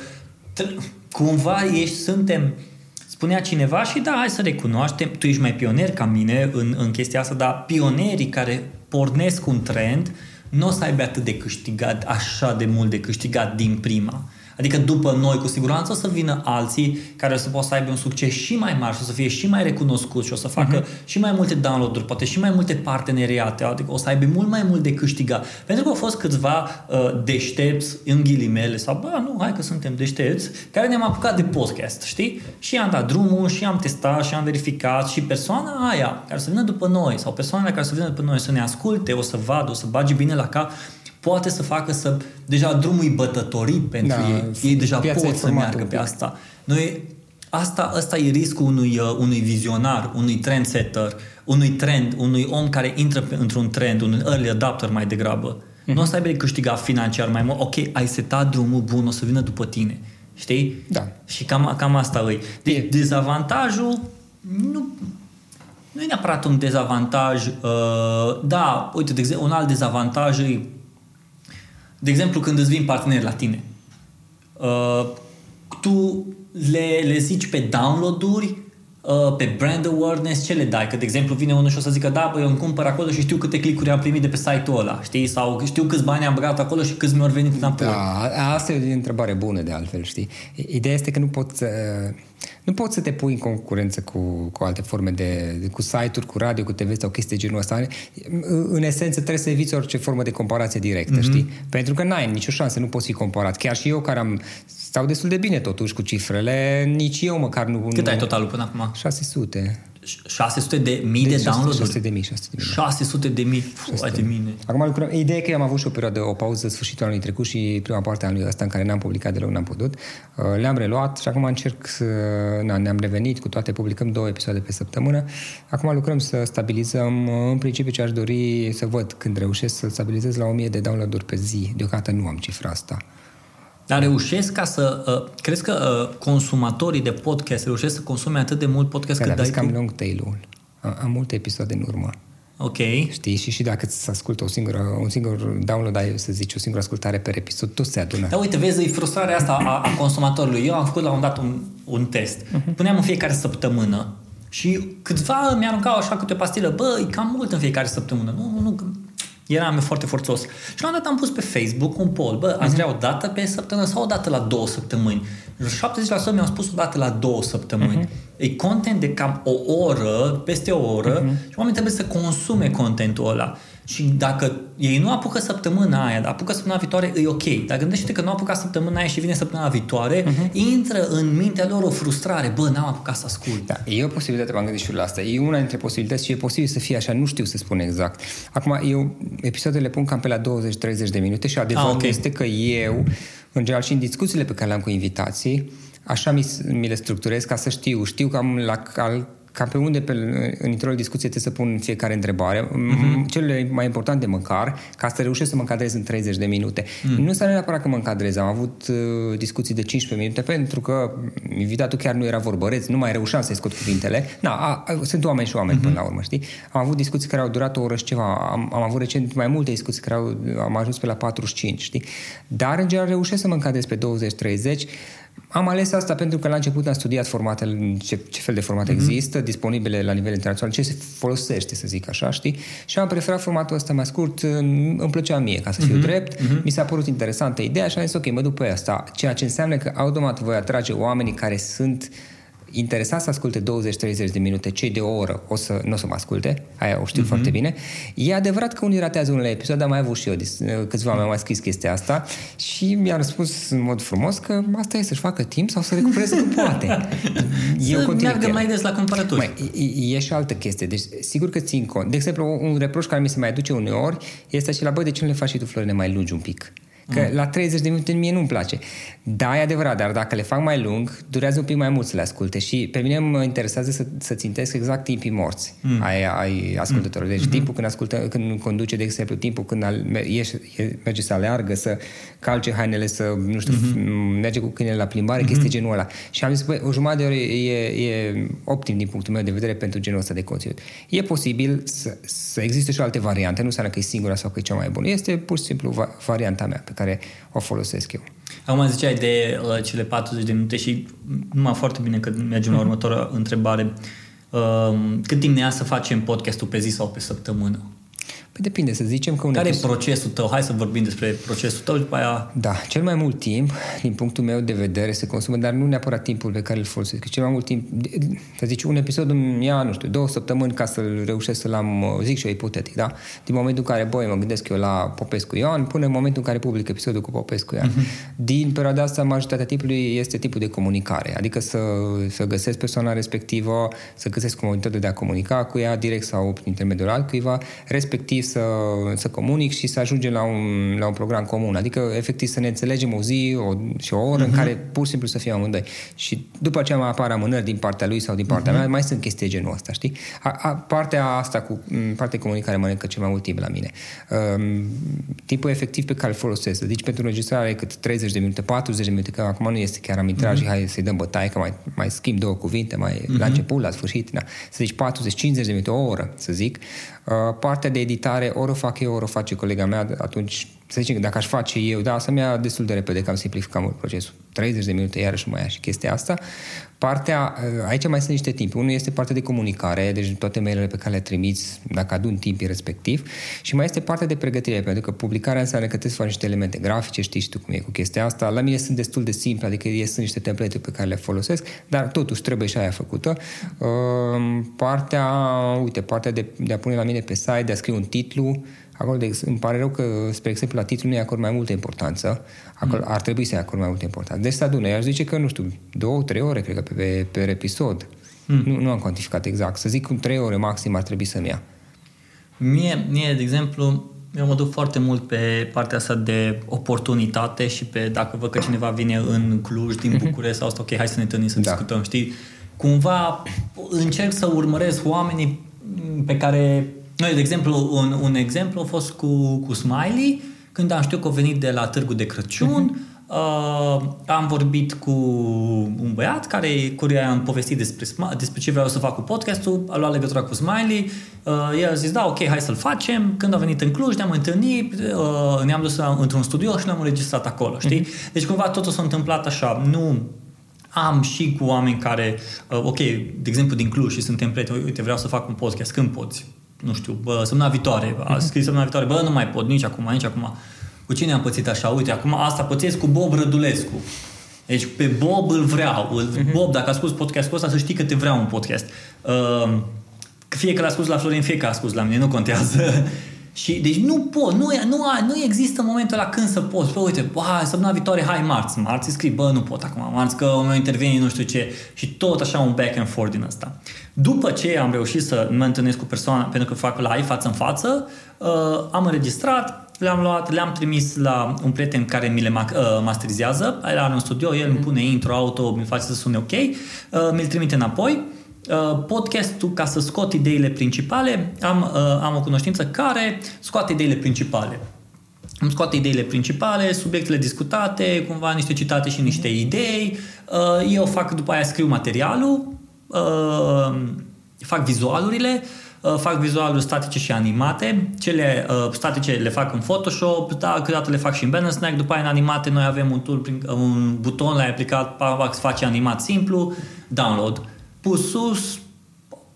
A: cumva ești, suntem, spunea cineva și da, hai să recunoaștem, tu ești mai pionier ca mine în, în chestia asta, dar pionerii care pornesc un trend nu o să aibă atât de câștigat, așa de mult de câștigat din prima. Adică după noi, cu siguranță, o să vină alții care o să poată să aibă un succes și mai mare și o să fie și mai recunoscut și o să facă uh-huh. și mai multe download-uri, poate și mai multe parteneriate, adică o să aibă mult mai mult de câștigat. Pentru că au fost câțiva uh, deștepți, în ghilimele, sau bă, nu, hai că suntem deștepți, care ne-am apucat de podcast, știi? Și am dat drumul, și am testat, și am verificat, și persoana aia care să vină după noi, sau persoanele care să vină după noi să ne asculte, o să vadă, o să bage bine la cap, poate să facă să... Deja drumul e bătătorit pentru da, ei. Ei deja pot să meargă pe asta. Noi, asta, asta e riscul unui, uh, unui vizionar, unui trendsetter, unui trend, unui om care intră pe, într-un trend, un early adapter mai degrabă. Mm-hmm. Nu o să aibă de câștigat financiar mai mult. Ok, ai setat drumul bun, o să vină după tine. Știi?
B: Da.
A: Și cam, cam asta e. Deci e. dezavantajul nu, nu e neapărat un dezavantaj. Uh, da, uite, de exemplu, un alt dezavantaj e de exemplu, când îți vin parteneri la tine, uh, tu le, le zici pe download-uri, uh, pe brand awareness, ce le dai? Că, de exemplu, vine unul și o să zică, da, băi, eu îmi cumpăr acolo și știu câte clicuri am primit de pe site-ul ăla, știi? Sau știu câți bani am băgat acolo și câți mi-au venit înapoi.
B: Da, asta e o întrebare bună, de altfel, știi? Ideea este că nu poți... Uh Nu poți să te pui în concurență cu, cu alte forme de, cu site-uri, cu radio, cu TV sau chestii genul ăsta. În esență trebuie să eviți orice formă de comparație directă, mm-hmm. știi? Pentru că n-ai nicio șansă, nu poți fi comparat. Chiar și eu care am stau destul de bine totuși cu cifrele, nici eu măcar nu...
A: Cât
B: nu,
A: ai totalul până acum?
B: 600.
A: 600 de mii de, de download-uri?
B: 600 de mii, 600 de mii.
A: 600 de mii, Fua, de mine.
B: Acum lucrăm, ideea e că am avut și o perioadă, o pauză sfârșitul anului trecut și prima parte a anului ăsta în care n-am publicat deloc, n-am putut. Uh, le-am reluat și acum încerc să... Na, ne-am revenit cu toate, publicăm două episoade pe săptămână. Acum lucrăm să stabilizăm, uh, în principiu ce aș dori să văd când reușesc să stabilizez la 1000 de download-uri pe zi. Deocamdată nu am cifra asta.
A: Dar reușesc ca să... Uh, crezi că uh, consumatorii de podcast reușesc să consume atât de mult podcast
B: cât
A: dai
B: cam long tail-ul. Am multe episoade în urmă.
A: Ok.
B: Știi? Și și dacă îți ascultă o singură, un singur download, ai, să zici, o singură ascultare per episod, tot se adună.
A: Da, uite, vezi, e frustrarea asta a, a consumatorului. Eu am făcut la un dat un, un test. Uh-huh. Puneam în fiecare săptămână și câțiva mi-aruncau așa câte o pastilă. Bă, e cam mult în fiecare săptămână. Nu, nu, nu, Eram foarte forțos. Și la un dat am pus pe Facebook un poll. Bă, ați vrea o dată pe săptămână sau o dată la două săptămâni? 70% mi-au spus o dată la două săptămâni. Uh-huh. E content de cam o oră, peste o oră uh-huh. și oamenii trebuie să consume contentul ăla. Și dacă ei nu apucă săptămâna aia, dar apucă săptămâna viitoare, e ok. Dar gândește că nu apucă săptămâna aia și vine săptămâna viitoare, uh-huh. intră în mintea lor o frustrare. Bă, n-am apucat să ascult.
B: Da, e o posibilitate, m-am gândit și la asta. E una dintre posibilități și e posibil să fie așa, nu știu să spun exact. Acum, eu episoadele pun cam pe la 20-30 de minute și adevărul ah, okay. este că eu, în general și în discuțiile pe care le-am cu invitații, așa mi, mi le structurez ca să știu. Știu că am la cal cam pe unde pe, în intrul discuție trebuie să pun fiecare întrebare, uh-huh. cele mai importante măcar, ca să reușesc să mă încadrez în 30 de minute. Uh-huh. Nu înseamnă neapărat că mă încadrez, am avut uh, discuții de 15 minute pentru că invitatul chiar nu era vorbăreț, nu mai reușeam să-i scot cuvintele. Na, a, a, sunt oameni și oameni uh-huh. până la urmă, știi? Am avut discuții care au durat o oră și ceva, am, am avut recent mai multe discuții care au, am ajuns pe la 45, știi? Dar în general reușesc să mă încadrez pe 20-30 am ales asta pentru că la început am studiat formatele, ce, ce fel de formate mm-hmm. există, disponibile la nivel internațional, ce se folosește, să zic așa, știi? Și am preferat formatul ăsta mai scurt, îmi plăcea mie, ca să fiu mm-hmm. drept, mm-hmm. mi s-a părut interesantă ideea și am zis, ok, mă duc pe asta, ceea ce înseamnă că automat voi atrage oamenii care sunt uh, interesat să asculte 20-30 de minute, cei de o oră o să, nu o să mă asculte, aia o știu uh-huh. foarte bine. E adevărat că unii ratează unele episoade, am mai avut și eu, câțiva mi-au mai scris chestia asta și mi-a răspuns în mod frumos că asta e să-și facă timp sau să recupereze cum poate.
A: eu să meargă mai des la cumpărături. Mai,
B: e, e, și altă chestie. Deci, sigur că țin cont. De exemplu, un reproș care mi se mai aduce uneori este acela, bă, de ce nu le faci și tu florine mai lungi un pic? Că mm. la 30 de minute mie nu-mi place. Da, e adevărat, dar dacă le fac mai lung, durează un pic mai mult să le asculte și pe mine mă interesează să, să țintesc exact timpii morți mm. ai, ai ascultătorul. Deci mm-hmm. timpul când, ascultă, când conduce, de exemplu, timpul când al, ieși, merge să aleargă, să calce hainele, să, nu știu, mm-hmm. merge cu câinele la plimbare, mm-hmm. chestii genul ăla. Și am zis, băi, o jumătate de oră e, e optim din punctul meu de vedere pentru genul ăsta de conținut. E posibil să, să existe și alte variante, nu înseamnă că e singura sau că e cea mai bună. Este pur și simplu va, varianta mea pe care o folosesc eu.
A: Acum ziceai de uh, cele 40 de minute și numai foarte bine că mergem la mhm. următoarea întrebare. Uh, cât timp ne ia să facem podcastul pe zi sau pe săptămână?
B: Păi depinde, să zicem că un
A: Care episod... e procesul tău? Hai să vorbim despre procesul tău după aia...
B: Da, cel mai mult timp, din punctul meu de vedere, se consumă, dar nu neapărat timpul pe care îl folosesc. Cel mai mult timp, să zici, un episod îmi ia, nu știu, două săptămâni ca să-l reușesc să-l am, zic și eu ipotetic, da? Din momentul în care, băi, mă gândesc eu la Popescu Ioan, până în momentul în care public episodul cu Popescu Ioan. Uh-huh. Din perioada asta, majoritatea timpului este tipul de comunicare, adică să, să găsesc persoana respectivă, să găsesc comunitatea de a comunica cu ea direct sau prin intermediul altcuiva, respectiv să să comunic și să ajungem la un, la un program comun. Adică, efectiv, să ne înțelegem o zi o, și o oră uh-huh. în mhm. care pur și simplu să fim amândoi. Și după aceea mai apar amânări din partea lui sau din partea uh-huh. mea, mai sunt chestii genul ăsta, știi? A, a, partea asta cu partea comunicare mănâncă cel mai mult timp la mine. Um, tipul efectiv pe care îl folosesc. Deci pentru înregistrare cât 30 de minute, 40 de minute, că acum nu este chiar am intrat uh-huh. și hai să-i dăm bătaie, că mai, mai schimb două cuvinte, mai uh-huh. la început, la sfârșit, da. să zici 40-50 de minute, o oră, să zic. Uh, partea de editare, ori o fac eu, ori o face colega mea, atunci să zicem că dacă aș face eu, da, asta mi-a destul de repede că am simplificat mult procesul. 30 de minute iarăși mai ia și chestia asta. Partea, uh, aici mai sunt niște timp. Unul este partea de comunicare, deci toate mail pe care le trimiți, dacă adun timpii respectiv, și mai este partea de pregătire, pentru că publicarea înseamnă că trebuie să faci niște elemente grafice, știi și tu cum e cu chestia asta. La mine sunt destul de simple, adică sunt niște template pe care le folosesc, dar totuși trebuie și aia făcută. Uh, partea, uite, partea de, de a pune la mine pe site, de a scrie un titlu, Acolo de, îmi pare rău că, spre exemplu, la titlu nu i acord mai multă importanță. Acolo mm. ar trebui să-i acord mai multă importanță. Deci să adună. Aș zice că, nu știu, două, trei ore, cred că pe, pe, pe episod. Mm. Nu, nu am cuantificat exact. Să zic cum trei ore maxim ar trebui să-mi ia.
A: Mie, mie, de exemplu, eu mă duc foarte mult pe partea asta de oportunitate și pe dacă văd că cineva vine în Cluj, din mhm. București sau asta, ok, hai să ne întâlnim să da. discutăm, știi? Cumva încerc să urmăresc oamenii pe care noi, de exemplu, un, un exemplu a fost cu, cu Smiley, când am știut că a venit de la Târgu de Crăciun, uh-huh. Uh, am vorbit cu un băiat care, căruia am povestit despre, despre ce vreau să fac cu podcastul, a luat legătura cu Smiley, uh, el a zis, da, ok, hai să-l facem. Când a venit în Cluj, ne-am întâlnit, uh, ne-am dus într-un studio și l-am înregistrat acolo, știi? Uh-huh. Deci cumva totul s-a întâmplat așa, nu am și cu oameni care, uh, ok, de exemplu din Cluj și suntem prieteni, uite, vreau să fac un podcast, când poți? Nu știu, bă, săptămâna viitoare, a scris săptămâna viitoare, bă, nu mai pot, nici acum, nici acum. Cu cine am pățit așa? Uite, acum asta pățesc cu Bob Rădulescu. Deci pe Bob îl vreau. Îl, uh-huh. Bob, dacă a spus podcastul ăsta, să știi că te vreau un podcast. Uh, fie că l-a spus la Florin, fie că a spus la mine, nu contează. Și, deci nu pot, nu, nu, nu există momentul la când să poți. Bă, uite, bă, hai, săptămâna viitoare, hai marți. Marți scrii, bă, nu pot acum, marți că o intervine nu știu ce. Și tot așa un back and forth din asta. După ce am reușit să mă întâlnesc cu persoana, pentru că fac live față în față, uh, am înregistrat, le-am luat, le-am trimis la un prieten care mi le uh, masterizează, era în studio, el mm-hmm. îmi pune intro, auto, mi face să sune ok, uh, mi-l trimite înapoi, Uh, podcastul, ca să scot ideile principale, am, uh, am o cunoștință care scoate ideile principale. Îmi scoate ideile principale, subiectele discutate, cumva niște citate și niște idei. Uh, eu fac, după aia scriu materialul, fac vizualurile, fac vizualuri statice și animate. Cele statice le fac în Photoshop, da, câteodată le fac și în Banner Snack, după aia în animate noi avem un tool, un buton, l-ai aplicat, Pavax face animat simplu, download pus sus,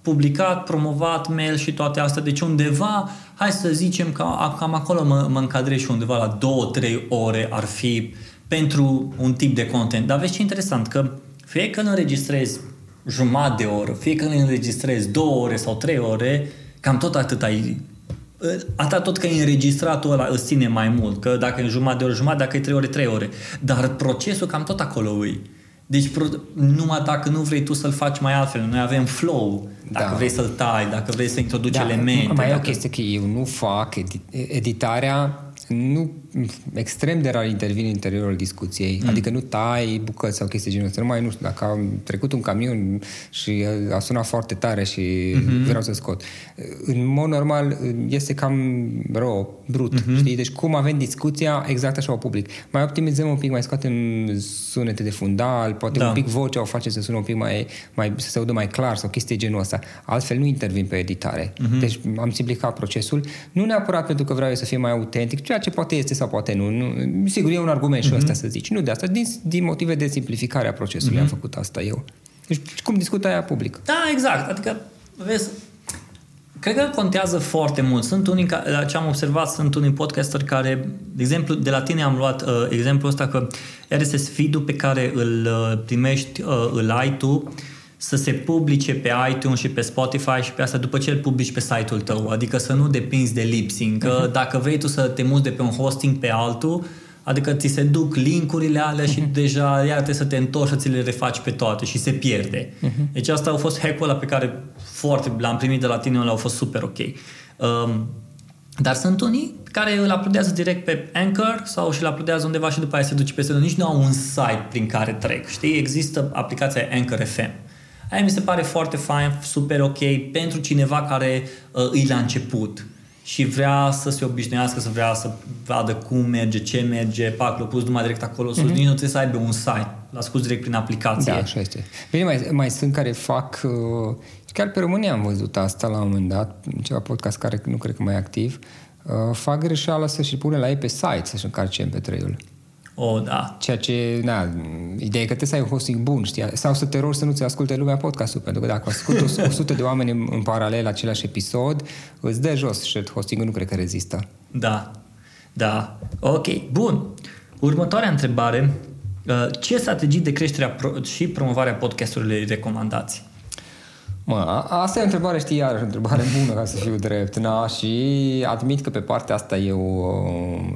A: publicat, promovat, mail și toate astea. Deci undeva, hai să zicem că cam acolo mă, mă încadrez și undeva la 2-3 ore ar fi pentru un tip de content. Dar vezi ce interesant, că fie că îl înregistrezi jumătate de oră, fie că îl înregistrezi două ore sau trei ore, cam tot atât ai Atât tot că e înregistratul ăla îți ține mai mult, că dacă e jumătate de oră, jumătate, dacă e trei ore, trei ore. Dar procesul cam tot acolo îi. Deci numai dacă nu vrei tu să-l faci mai altfel, noi avem flow, dacă da. vrei să-l tai, dacă vrei să introduci da, elemente.
B: Mai
A: dacă...
B: e o chestie că eu nu fac editarea nu extrem de rar intervin în interiorul discuției, mm. adică nu tai bucăți sau chestii genul ăsta. Nu mai, nu știu, dacă am trecut un camion și a sunat foarte tare și mm-hmm. vreau să scot. În mod normal este cam rău, brut, mm-hmm. știi? Deci cum avem discuția, exact așa o public. Mai optimizăm un pic, mai scoatem sunete de fundal, poate da. un pic vocea o face să sună un pic mai, mai să se audă mai clar sau chestii genul ăsta. Altfel nu intervin pe editare. Mm-hmm. Deci am simplificat procesul, nu neapărat pentru că vreau să fie mai autentic, ceea ce poate este sau poate nu. nu sigur, e un argument și mm-hmm. ăsta să zici. Nu de asta, din, din motive de simplificare a procesului mm-hmm. am făcut asta eu. Deci cum discută aia public?
A: Da, exact. Adică, vezi, Cred că contează foarte mult. Sunt unii, la ce am observat, sunt unii podcasteri care, de exemplu, de la tine am luat uh, exemplul ăsta că RSS feed-ul pe care îl uh, primești, uh, îl ai tu, să se publice pe iTunes și pe Spotify și pe asta după ce îl publici pe site-ul tău. Adică să nu depinzi de lip sync. Că uh-huh. dacă vrei tu să te muți de pe un hosting pe altul, adică ți se duc linkurile alea uh-huh. și mhm. deja iar trebuie să te întorci să ți le refaci pe toate și se pierde. Uh-huh. Deci asta a fost hack-ul ăla pe care foarte l-am primit de la tine, ăla a fost super ok. Um, dar sunt unii care îl uploadează direct pe Anchor sau și îl uploadează undeva și după aia se duce peste Nici nu au un site prin care trec. Știi? Există aplicația Anchor FM. Aia mi se pare foarte fain, super ok pentru cineva care uh, îi la început și vrea să se obișnuiască, să vrea să vadă cum merge, ce merge, pac, l-a pus numai direct acolo sus, mm-hmm. nici nu trebuie să aibă un site, l-a scos direct prin aplicație.
B: Da, așa este. Bine, mai, mai sunt care fac, uh, chiar pe România am văzut asta la un moment dat, ceva podcast care nu cred că mai e activ, uh, fac greșeala să-și pune la ei pe site să-și încarce MP3-ul.
A: Oh, da.
B: Ceea ce, na, ideea e că trebuie să ai un hosting bun, știi? Sau să te rogi să nu-ți asculte lumea podcastul, pentru că dacă ascultă 100 de oameni în, în paralel același episod, îți dă jos și hostingul nu cred că rezistă.
A: Da, da. Ok, bun. Următoarea întrebare. Uh, ce strategii de creștere și promovarea podcasturilor recomandați?
B: Mă, asta e o întrebare, știi, iarăși, o întrebare bună, ca să fiu drept, na, și admit că pe partea asta eu,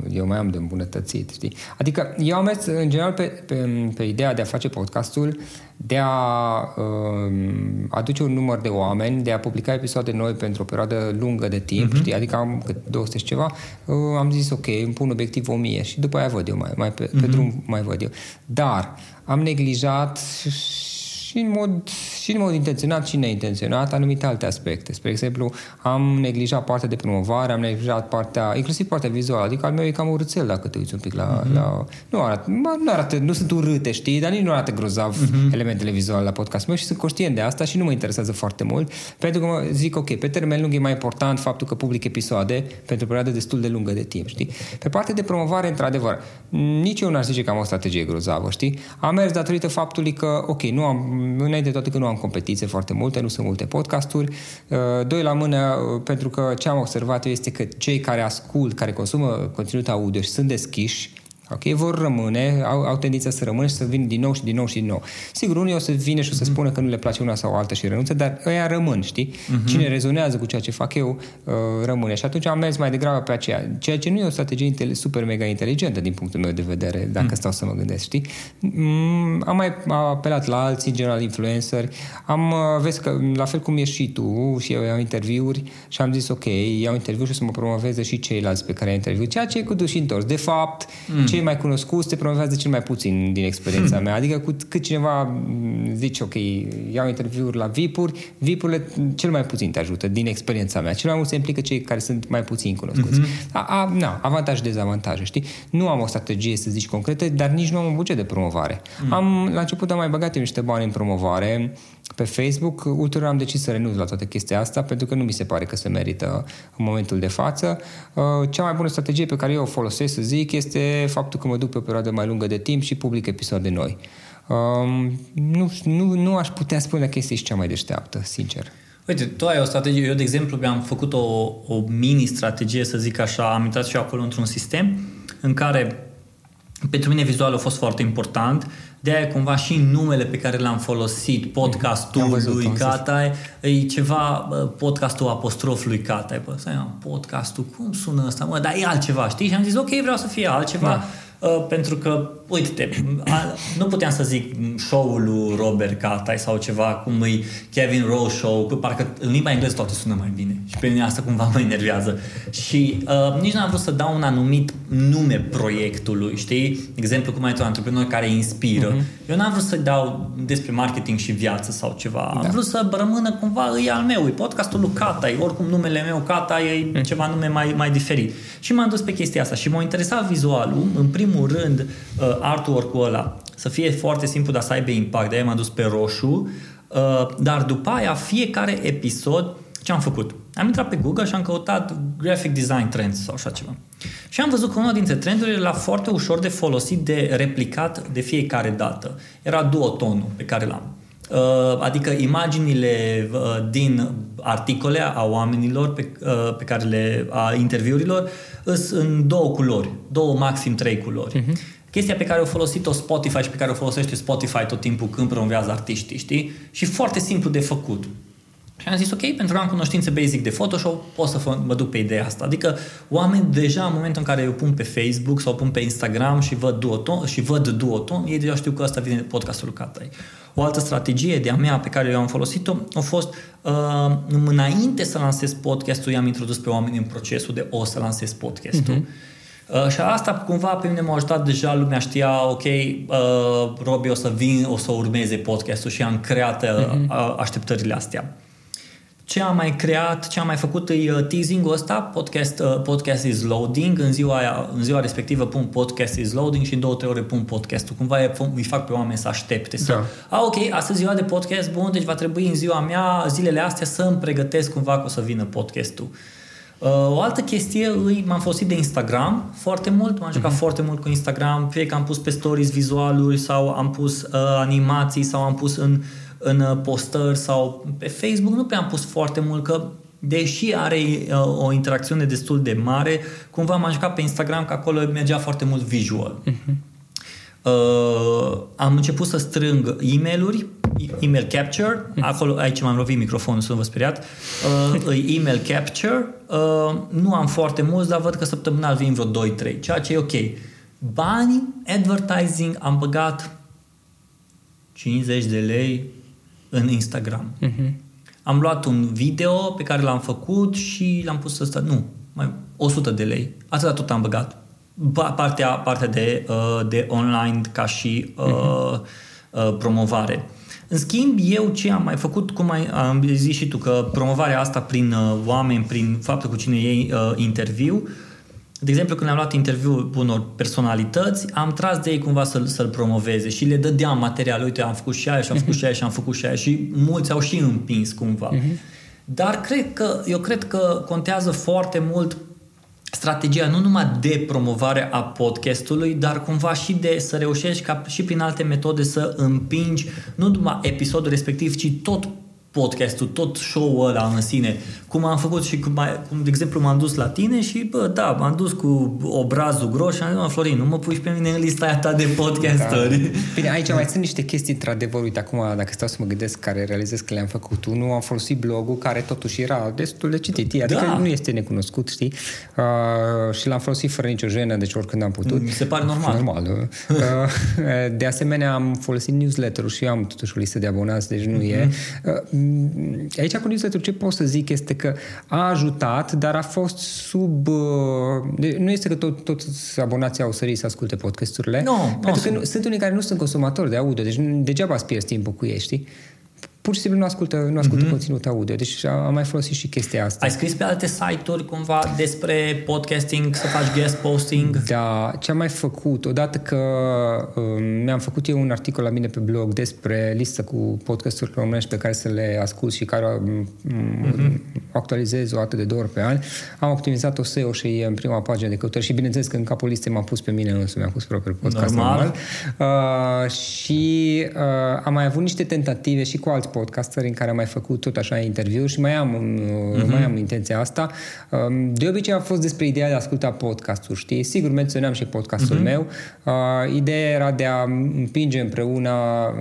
B: eu mai am de îmbunătățit, știi? Adică eu am mers, în general, pe, pe, pe ideea de a face podcastul, de a uh, aduce un număr de oameni, de a publica episoade noi pentru o perioadă lungă de timp, uh-huh. știi? Adică am cât 200 și ceva, uh, am zis, ok, îmi pun obiectiv 1000 și după aia văd eu, mai, mai pe, uh-huh. pe mhm. drum mai văd eu. Dar am neglijat și în mod, și în mod intenționat și neintenționat anumite alte aspecte. Spre exemplu, am neglijat partea de promovare, am neglijat partea, inclusiv partea vizuală, adică al meu e cam urâțel dacă te uiți un pic la... Uh-huh. la nu, arată, nu arată, nu sunt urâte, știi, dar nici nu arată grozav uh-huh. elementele vizuale la podcast meu și sunt conștient de asta și nu mă interesează foarte mult, pentru că mă zic, ok, pe termen lung e mai important faptul că public episoade pentru o perioadă destul de lungă de timp, știi? Pe partea de promovare, într-adevăr, nici eu n-aș zice că am o strategie grozavă, știi? Am mers datorită faptului că, ok, nu am înainte de toate că nu am competiție foarte multe, nu sunt multe podcasturi. Uh, doi la mână, uh, pentru că ce am observat este că cei care ascult, care consumă conținut audio și sunt deschiși, Ok? Vor rămâne, au, au tendința să rămână și să vină din nou și din nou și din nou. Sigur, unii o să vină și o să mhm. spună că nu le place una sau alta și renunță, dar ăia rămân, știi? Uh-huh. Cine rezonează cu ceea ce fac eu, uh, rămâne. Și atunci am mers mai degrabă pe aceea. Ceea ce nu e o strategie super mega inteligentă din punctul meu de vedere, dacă uh-huh. stau să mă gândesc, știi? Mm, am mai apelat la alții, general influenceri. Am, uh, vezi că, la fel cum ești și tu, și eu iau interviuri și am zis, ok, iau interviuri și o să mă promoveze și ceilalți pe care ai interviu. Ceea ce e cu duși întors. De fapt, uh-huh. ce cei mai cunoscuți te promovează cel mai puțin din experiența hmm. mea. Adică cu cât cineva zice, ok, iau interviuri la VIP-uri, VIP-urile cel mai puțin te ajută din experiența mea. Cel mai mult se implică cei care sunt mai puțin cunoscuți. Mm-hmm. A, a, na, avantaj dezavantaje, știi? Nu am o strategie, să zici, concretă, dar nici nu am un buget de promovare. Mm. Am, la început am mai băgat eu niște bani în promovare pe Facebook. Ulterior am decis să renunț la toată chestia asta pentru că nu mi se pare că se merită în momentul de față. Uh, cea mai bună strategie pe care eu o folosesc, să zic, este faptul că mă duc pe o perioadă mai lungă de timp și public episoade noi. Um, nu, nu, nu aș putea spune că este și cea mai deșteaptă, sincer.
A: Uite, tu ai o strategie. Eu, de exemplu, mi-am făcut o, o mini-strategie, să zic așa, am intrat și eu acolo într-un sistem în care pentru mine vizual a fost foarte important de aia cumva și numele pe care l-am folosit, podcastul văzut, lui Catai, e ceva, podcastul apostrof lui Catai. Bă, stai, podcastul, cum sună ăsta? Mă, dar e altceva, știi? Și am zis, ok, vreau să fie altceva. Da Uh, pentru că, uite, nu puteam să zic show-ul lui Robert Catai sau ceva cum e Kevin Rose Show, că parcă în limba engleză toate sună mai bine și pe mine asta cumva mă enervează. Și uh, nici n-am vrut să dau un anumit nume proiectului, știi? Exemplu cum ai tu, antreprenori care inspiră. Uh-huh. Eu n-am vrut să dau despre marketing și viață sau ceva. Da. Am vrut să rămână cumva, e al meu, e podcastul lui Catai, oricum numele meu Catai e ceva nume mai, mai diferit. Și m-am dus pe chestia asta și m-a interesat vizualul, în primul primul rând uh, artwork-ul ăla să fie foarte simplu, dar să aibă impact. De-aia m-am dus pe roșu. Uh, dar după aia, fiecare episod, ce am făcut? Am intrat pe Google și am căutat graphic design trends sau așa ceva. Și am văzut că unul dintre trendurile era foarte ușor de folosit, de replicat de fiecare dată. Era duotonul pe care l-am. Uh, adică imaginile uh, din articole a oamenilor pe, uh, pe care le, a interviurilor sunt în două culori, două, maxim trei culori. Uh-huh. Chestia pe care o folosit-o Spotify și pe care o folosește Spotify tot timpul când promovează artiștii, știi? Și foarte simplu de făcut. Și am zis, ok, pentru că am cunoștințe basic de Photoshop, pot să fă, mă duc pe ideea asta. Adică oameni deja în momentul în care eu pun pe Facebook sau pun pe Instagram și văd duoton, și văd duoton, ei deja știu că asta vine de podcastul Catai. O altă strategie de-a mea pe care eu am folosit-o a fost uh, înainte să lansez podcastul, i-am introdus pe oameni în procesul de o să lansez podcastul. Uh-huh. Uh, și asta cumva pe mine m-a ajutat deja, lumea știa, ok, uh, Robi o să vin, o să urmeze podcastul și am creat uh, uh-huh. așteptările astea. Ce am mai creat, ce am mai făcut e uh, teasing-ul ăsta, podcast, uh, podcast is loading, în ziua, aia, în ziua respectivă pun podcast is loading și în două, trei ore pun podcastul. Cumva îi fac pe oameni să aștepte. Să, da. a, ok, astăzi ziua de podcast, bun, deci va trebui în ziua mea, zilele astea să îmi pregătesc cumva că o să vină podcastul. Uh, o altă chestie, îi, m-am folosit de Instagram foarte mult, m-am jucat uh-huh. foarte mult cu Instagram, fie că am pus pe stories vizualuri sau am pus uh, animații sau am pus în, în uh, postări sau pe Facebook, nu prea am pus foarte mult, că deși are uh, o interacțiune destul de mare, cumva m-am jucat pe Instagram, că acolo mergea foarte mult visual. Uh-huh. Uh, am început să strâng e-mailuri, email capture, acolo, aici m-am lovit microfonul, să nu vă speriat, uh, email capture, uh, nu am foarte mulți, dar văd că săptămânal vin vreo 2-3, ceea ce e ok. Bani, advertising, am băgat 50 de lei în Instagram. Uh-huh. Am luat un video pe care l-am făcut și l-am pus să stă, nu, mai 100 de lei. Atâta tot am băgat partea, partea de, uh, de online ca și uh, uh, promovare. În schimb, eu ce am mai făcut, cum ai, am zis și tu, că promovarea asta prin uh, oameni, prin faptul cu cine ei uh, interviu, de exemplu, când am luat interviu unor personalități, am tras de ei cumva să-l, să-l promoveze și le dădeam material. Uite, am făcut și aia și am făcut și aia și am făcut și aia și mulți au și împins cumva. Uh-huh. Dar cred că, eu cred că contează foarte mult strategia nu numai de promovare a podcastului, dar cumva și de să reușești ca și prin alte metode să împingi nu numai episodul respectiv, ci tot podcastul, tot show-ul ăla în sine, cum am făcut și cum, cum de exemplu m-am dus la tine și bă, da, m-am dus cu obrazul gros și am zis, Florin, nu mă puși pe mine în lista aia ta de podcasturi. Da.
B: Bine, aici mai sunt niște chestii, într-adevăr, uite, acum, dacă stau să mă gândesc care realizez că le-am făcut, nu am folosit blogul, care totuși era destul de citit, adică da. nu este necunoscut, știi? Uh, și l-am folosit fără nicio jenă, deci oricând am putut.
A: Mi se pare normal.
B: Normal. Uh, de asemenea, am folosit newsletter-ul și eu am totuși o listă de abonați, deci nu uh-huh. e. Uh, aici cu newsletter ce pot să zic este că a ajutat, dar a fost sub... Uh, nu este că tot, toți abonații au sărit să asculte podcasturile.
A: Nu,
B: pentru că nu, sunt unii care nu sunt consumatori de audio, deci degeaba îți pierzi timpul cu ei, știi? Pur și simplu nu ascultă, nu ascultă mm-hmm. conținut audio. Deci am mai folosit și chestia asta.
A: Ai scris pe alte site-uri cumva despre podcasting, să faci guest posting?
B: Da, ce am mai făcut, odată că um, mi-am făcut eu un articol la mine pe blog despre listă cu podcasturi românești pe care să le ascult și care um, mm-hmm. actualizez o dată de două ori pe an. Am optimizat o SEO și în prima pagină de căutări și bineînțeles că în capul listei m-am pus pe mine însumi, mi-am pus propriul podcast normal. normal. Uh, și uh, am mai avut niște tentative și cu alți podcasteri în care am mai făcut tot așa interviu și mai am, uh-huh. mai am intenția asta. Um, de obicei a fost despre ideea de a asculta podcasturi, știi? Sigur, menționam și podcastul uh-huh. meu. Uh, ideea era de a împinge împreună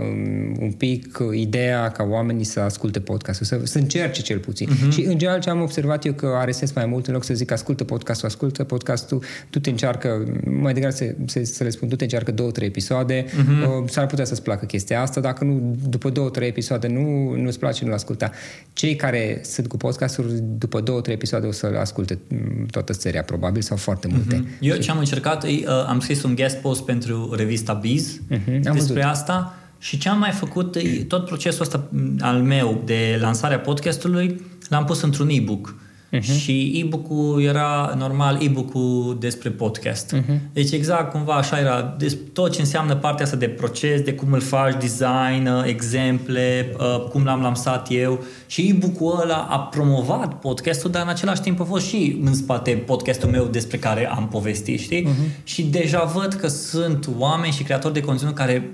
B: um, un pic ideea ca oamenii să asculte podcastul, să, să încerce cel puțin. Uh-huh. Și în general ce am observat eu că are sens mai mult în loc să zic ascultă podcastul, ascultă podcastul, tu te încearcă, mai degrabă să, să, să le spun, tu te încearcă două, trei episoade, uh-huh. uh, s-ar putea să-ți placă chestia asta, dacă nu, după două, trei episoade nu nu, nu-ți place, nu-l asculta. Cei care sunt cu podcasturi, după două, trei episoade o să-l asculte mm, toată seria, probabil, sau foarte multe.
A: Uh-huh. Eu ce am încercat, uh, am scris un guest post pentru revista Biz uh-huh. despre văzut. asta și ce am mai făcut, tot procesul ăsta mm, al meu de lansarea podcastului, l-am pus într-un e-book. Uh-huh. Și e-book-ul era normal e-book-ul despre podcast. Uh-huh. Deci exact cumva așa era. Deci tot ce înseamnă partea asta de proces, de cum îl faci, design, uh, exemple, uh, cum l-am lansat eu. Și e-book-ul ăla a promovat podcastul, dar în același timp a fost și în spate podcastul meu despre care am povestit, știi? Uh-huh. Și deja văd că sunt oameni și creatori de conținut care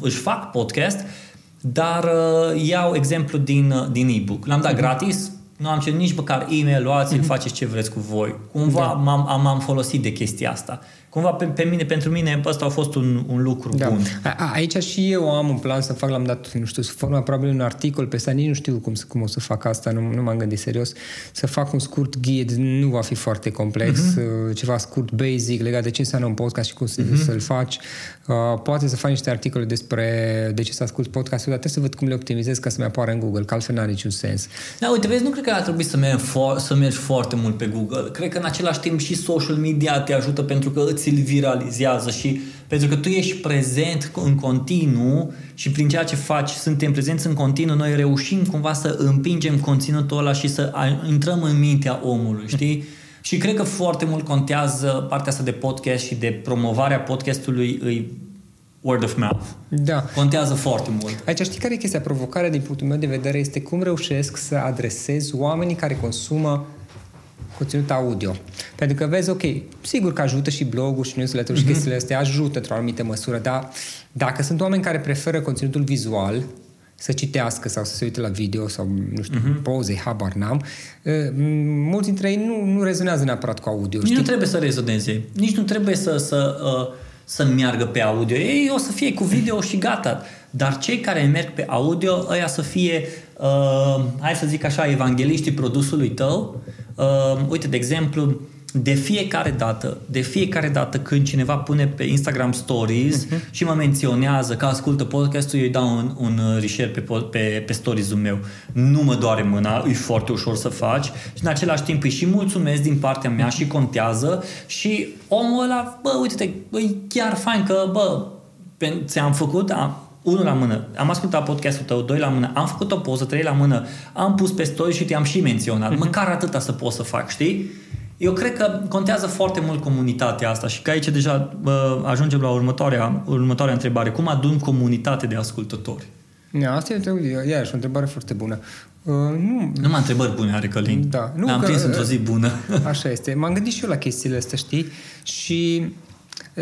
A: își fac podcast, dar uh, iau exemplu din, uh, din e-book. L-am dat uh-huh. gratis, nu am cerut nici măcar e-mail, luați-l, mm-hmm. faceți ce vreți cu voi. Cumva da. m-am, m-am folosit de chestia asta cumva pe, pe mine, pentru mine ăsta a fost un, un lucru da. bun.
B: A, aici și eu am un plan să fac, l-am dat, nu știu, să forma probabil un articol pe asta, nici nu știu cum, cum o să fac asta, nu, nu m-am gândit serios, să fac un scurt ghid, nu va fi foarte complex, uh-huh. ceva scurt, basic, legat de ce înseamnă un podcast și cum uh-huh. să-l faci. Uh, poate să faci niște articole despre de ce să ascult podcastul, dar trebuie să văd cum le optimizez ca să-mi apară în Google, că altfel n-are niciun sens.
A: Da, uite, vezi, nu cred că ar trebui să mergi, for, să mergi foarte mult pe Google. Cred că în același timp și social media te ajută pentru că îți îl viralizează și pentru că tu ești prezent în continuu și prin ceea ce faci suntem prezenți în continuu, noi reușim cumva să împingem conținutul ăla și să intrăm în mintea omului, știi? Și cred că foarte mult contează partea asta de podcast și de promovarea podcastului îi word of mouth.
B: Da.
A: Contează foarte mult.
B: Aici știi care e chestia? Provocarea din punctul meu de vedere este cum reușesc să adresez oamenii care consumă conținut audio. Pentru că vezi, ok, sigur că ajută și blogul și newsletter și chestiile astea ajută într-o anumită măsură, dar dacă sunt oameni care preferă conținutul vizual, să citească sau să se uite la video sau, nu știu, uh-huh. poze, habar n-am, uh, mulți dintre ei nu, nu rezonează neapărat cu audio.
A: Nici
B: știi?
A: nu trebuie să rezoneze. Nici nu trebuie să, să, uh, să meargă pe audio. Ei o să fie cu video și gata. Dar cei care merg pe audio, ăia să fie, uh, hai să zic așa, evangeliștii produsului tău. Uh, uite, de exemplu, de fiecare dată, de fiecare dată când cineva pune pe Instagram Stories uh-huh. și mă menționează că ascultă podcastul, eu îi dau un, un reshare pe, pe, pe stories-ul meu. Nu mă doare mâna, e foarte ușor să faci și în același timp îi și mulțumesc din partea mea și contează și omul ăla, bă, uite-te, e chiar fain că, bă, ți-am făcut, am, unul la mână, am ascultat podcastul tău, doi la mână, am făcut o poză, trei la mână, am pus pe story și te-am și menționat. Uh-huh. Măcar atâta să pot să fac, știi? Eu cred că contează foarte mult comunitatea asta și că aici deja bă, ajungem la următoarea, următoarea întrebare. Cum adun comunitate de ascultători?
B: Ja, asta e iarăși o întrebare foarte bună. Uh, nu,
A: Numai întrebări bune are Călin.
B: Da.
A: Nu, Am prins într-o zi bună.
B: Așa este. M-am gândit și eu la chestiile astea, știi? Și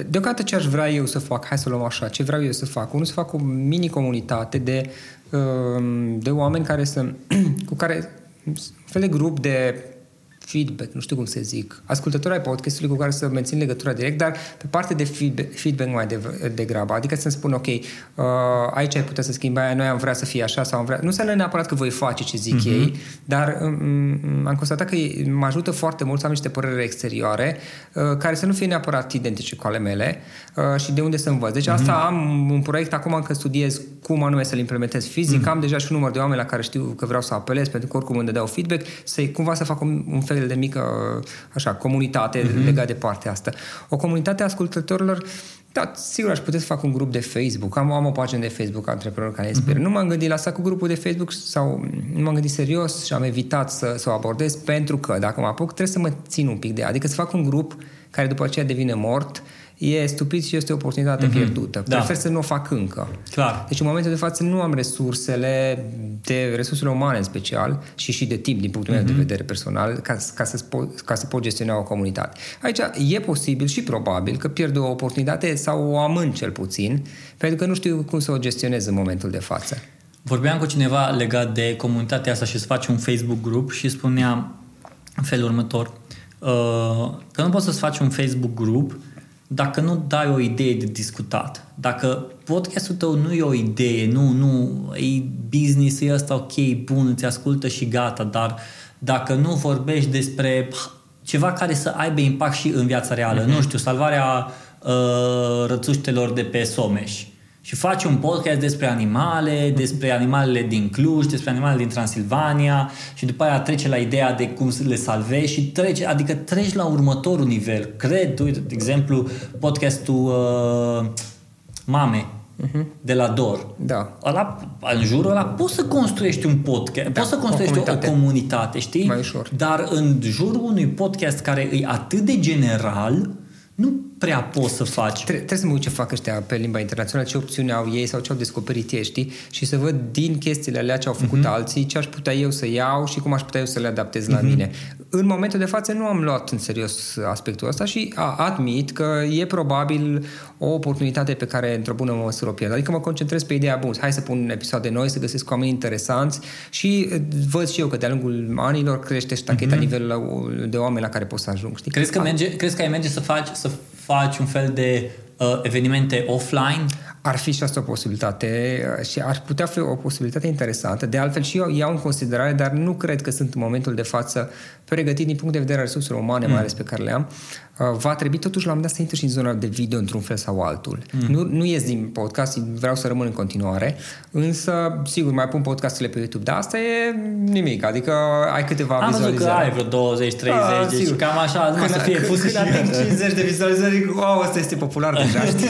B: deocamdată ce aș vrea eu să fac, hai să luăm așa, ce vreau eu să fac? Unul să fac o mini-comunitate de, de oameni care să, cu care, un fel de grup de feedback, nu știu cum să zic, ascultători ai podcastului cu care să mențin legătura direct, dar pe parte de feedback, feedback mai degrabă. Adică să-mi spun, ok, uh, aici ai putea să schimbi aia, noi am vrea să fie așa sau am vrea... Nu înseamnă neapărat că voi face ce zic uh-huh. ei, dar um, am constatat că mă ajută foarte mult să am niște păreri exterioare uh, care să nu fie neapărat identice cu ale mele uh, și de unde să învăț. Deci uh-huh. asta am un proiect acum încă studiez cum anume să-l implementez fizic, uh-huh. am deja și un număr de oameni la care știu că vreau să apelez pentru că oricum îmi dădeau feedback, să cumva să fac un, un fel fel de mică așa, comunitate uh-huh. legată de partea asta. O comunitate a ascultătorilor da, sigur, aș putea să fac un grup de Facebook. Am, am o pagină de Facebook, Antreprenor care inspiră. Uh-huh. Nu m-am gândit la asta cu grupul de Facebook sau nu m-am gândit serios și am evitat să, să o abordez pentru că dacă mă apuc trebuie să mă țin un pic de ea. Adică să fac un grup care după aceea devine mort e stupid și este o oportunitate mm-hmm. pierdută. Da. Prefer să nu o fac încă.
A: Clar.
B: Deci în momentul de față nu am resursele, de resursele umane în special și și de timp din punctul mm-hmm. meu de mhm. vedere personal ca, ca, să, ca să pot gestiona o comunitate. Aici e posibil și probabil că pierd o oportunitate sau o amân cel puțin pentru că nu știu cum să o gestionez în momentul de față.
A: Vorbeam cu cineva legat de comunitatea asta și să faci un Facebook grup și spunea în felul următor uh, că nu poți să-ți faci un Facebook grup dacă nu dai o idee de discutat, dacă podcastul tău nu e o idee, nu, nu, e business, e ăsta ok, bun, îți ascultă și gata, dar dacă nu vorbești despre ceva care să aibă impact și în viața reală, mm-hmm. nu știu, salvarea uh, rățuștelor de pe Someș, și faci un podcast despre animale, despre animalele din Cluj, despre animalele din Transilvania și după aia trece la ideea de cum să le salvezi și trece, adică treci la următorul nivel. Cred, uite, de exemplu, podcastul uh, Mame, uh-huh. de la Dor.
B: Da.
A: Ăla, în jurul ăla poți să construiești un podcast, da, poți să construiești o comunitate. o comunitate, știi?
B: Mai ușor.
A: Dar în jurul unui podcast care e atât de general, nu prea poți să faci.
B: Tre- trebuie să mă uit ce fac ăștia pe limba internațională, ce opțiuni au ei sau ce au descoperit ei, știi? Și să văd din chestiile alea ce au făcut uh-huh. alții, ce aș putea eu să iau și cum aș putea eu să le adaptez uh-huh. la mhm. mine. În momentul de față nu am luat în serios aspectul ăsta și a, admit că e probabil o oportunitate pe care într-o bună măsură o pierd. Adică mă concentrez pe ideea, bun, hai să pun episoade noi, să găsesc oameni interesanți și văd și eu că de-a lungul anilor crește ștacheta uh-huh. nivelul de oameni la care pot să ajung. Știi?
A: Crezi că, merge, crezi că ai merge să faci, să faci un fel de uh, evenimente offline?
B: Ar fi și asta o posibilitate uh, și ar putea fi o posibilitate interesantă. De altfel și eu iau în considerare, dar nu cred că sunt în momentul de față pregătit din punct de vedere al resurselor umane, mm. mai ales pe care le am. Uh, va trebui totuși la un moment dat să intru și în zona de video într-un fel sau altul. Mm. Nu, nu ies din podcast, vreau să rămân în continuare, însă, sigur, mai pun podcasturile pe YouTube, dar asta e nimic, adică ai câteva
A: Am
B: vizualizări.
A: Am văzut că ai vreo 20-30, da, deci sigur. cam așa, numai să fie pus
B: și... Când 50 de vizualizări, wow, asta este popular deja, știi?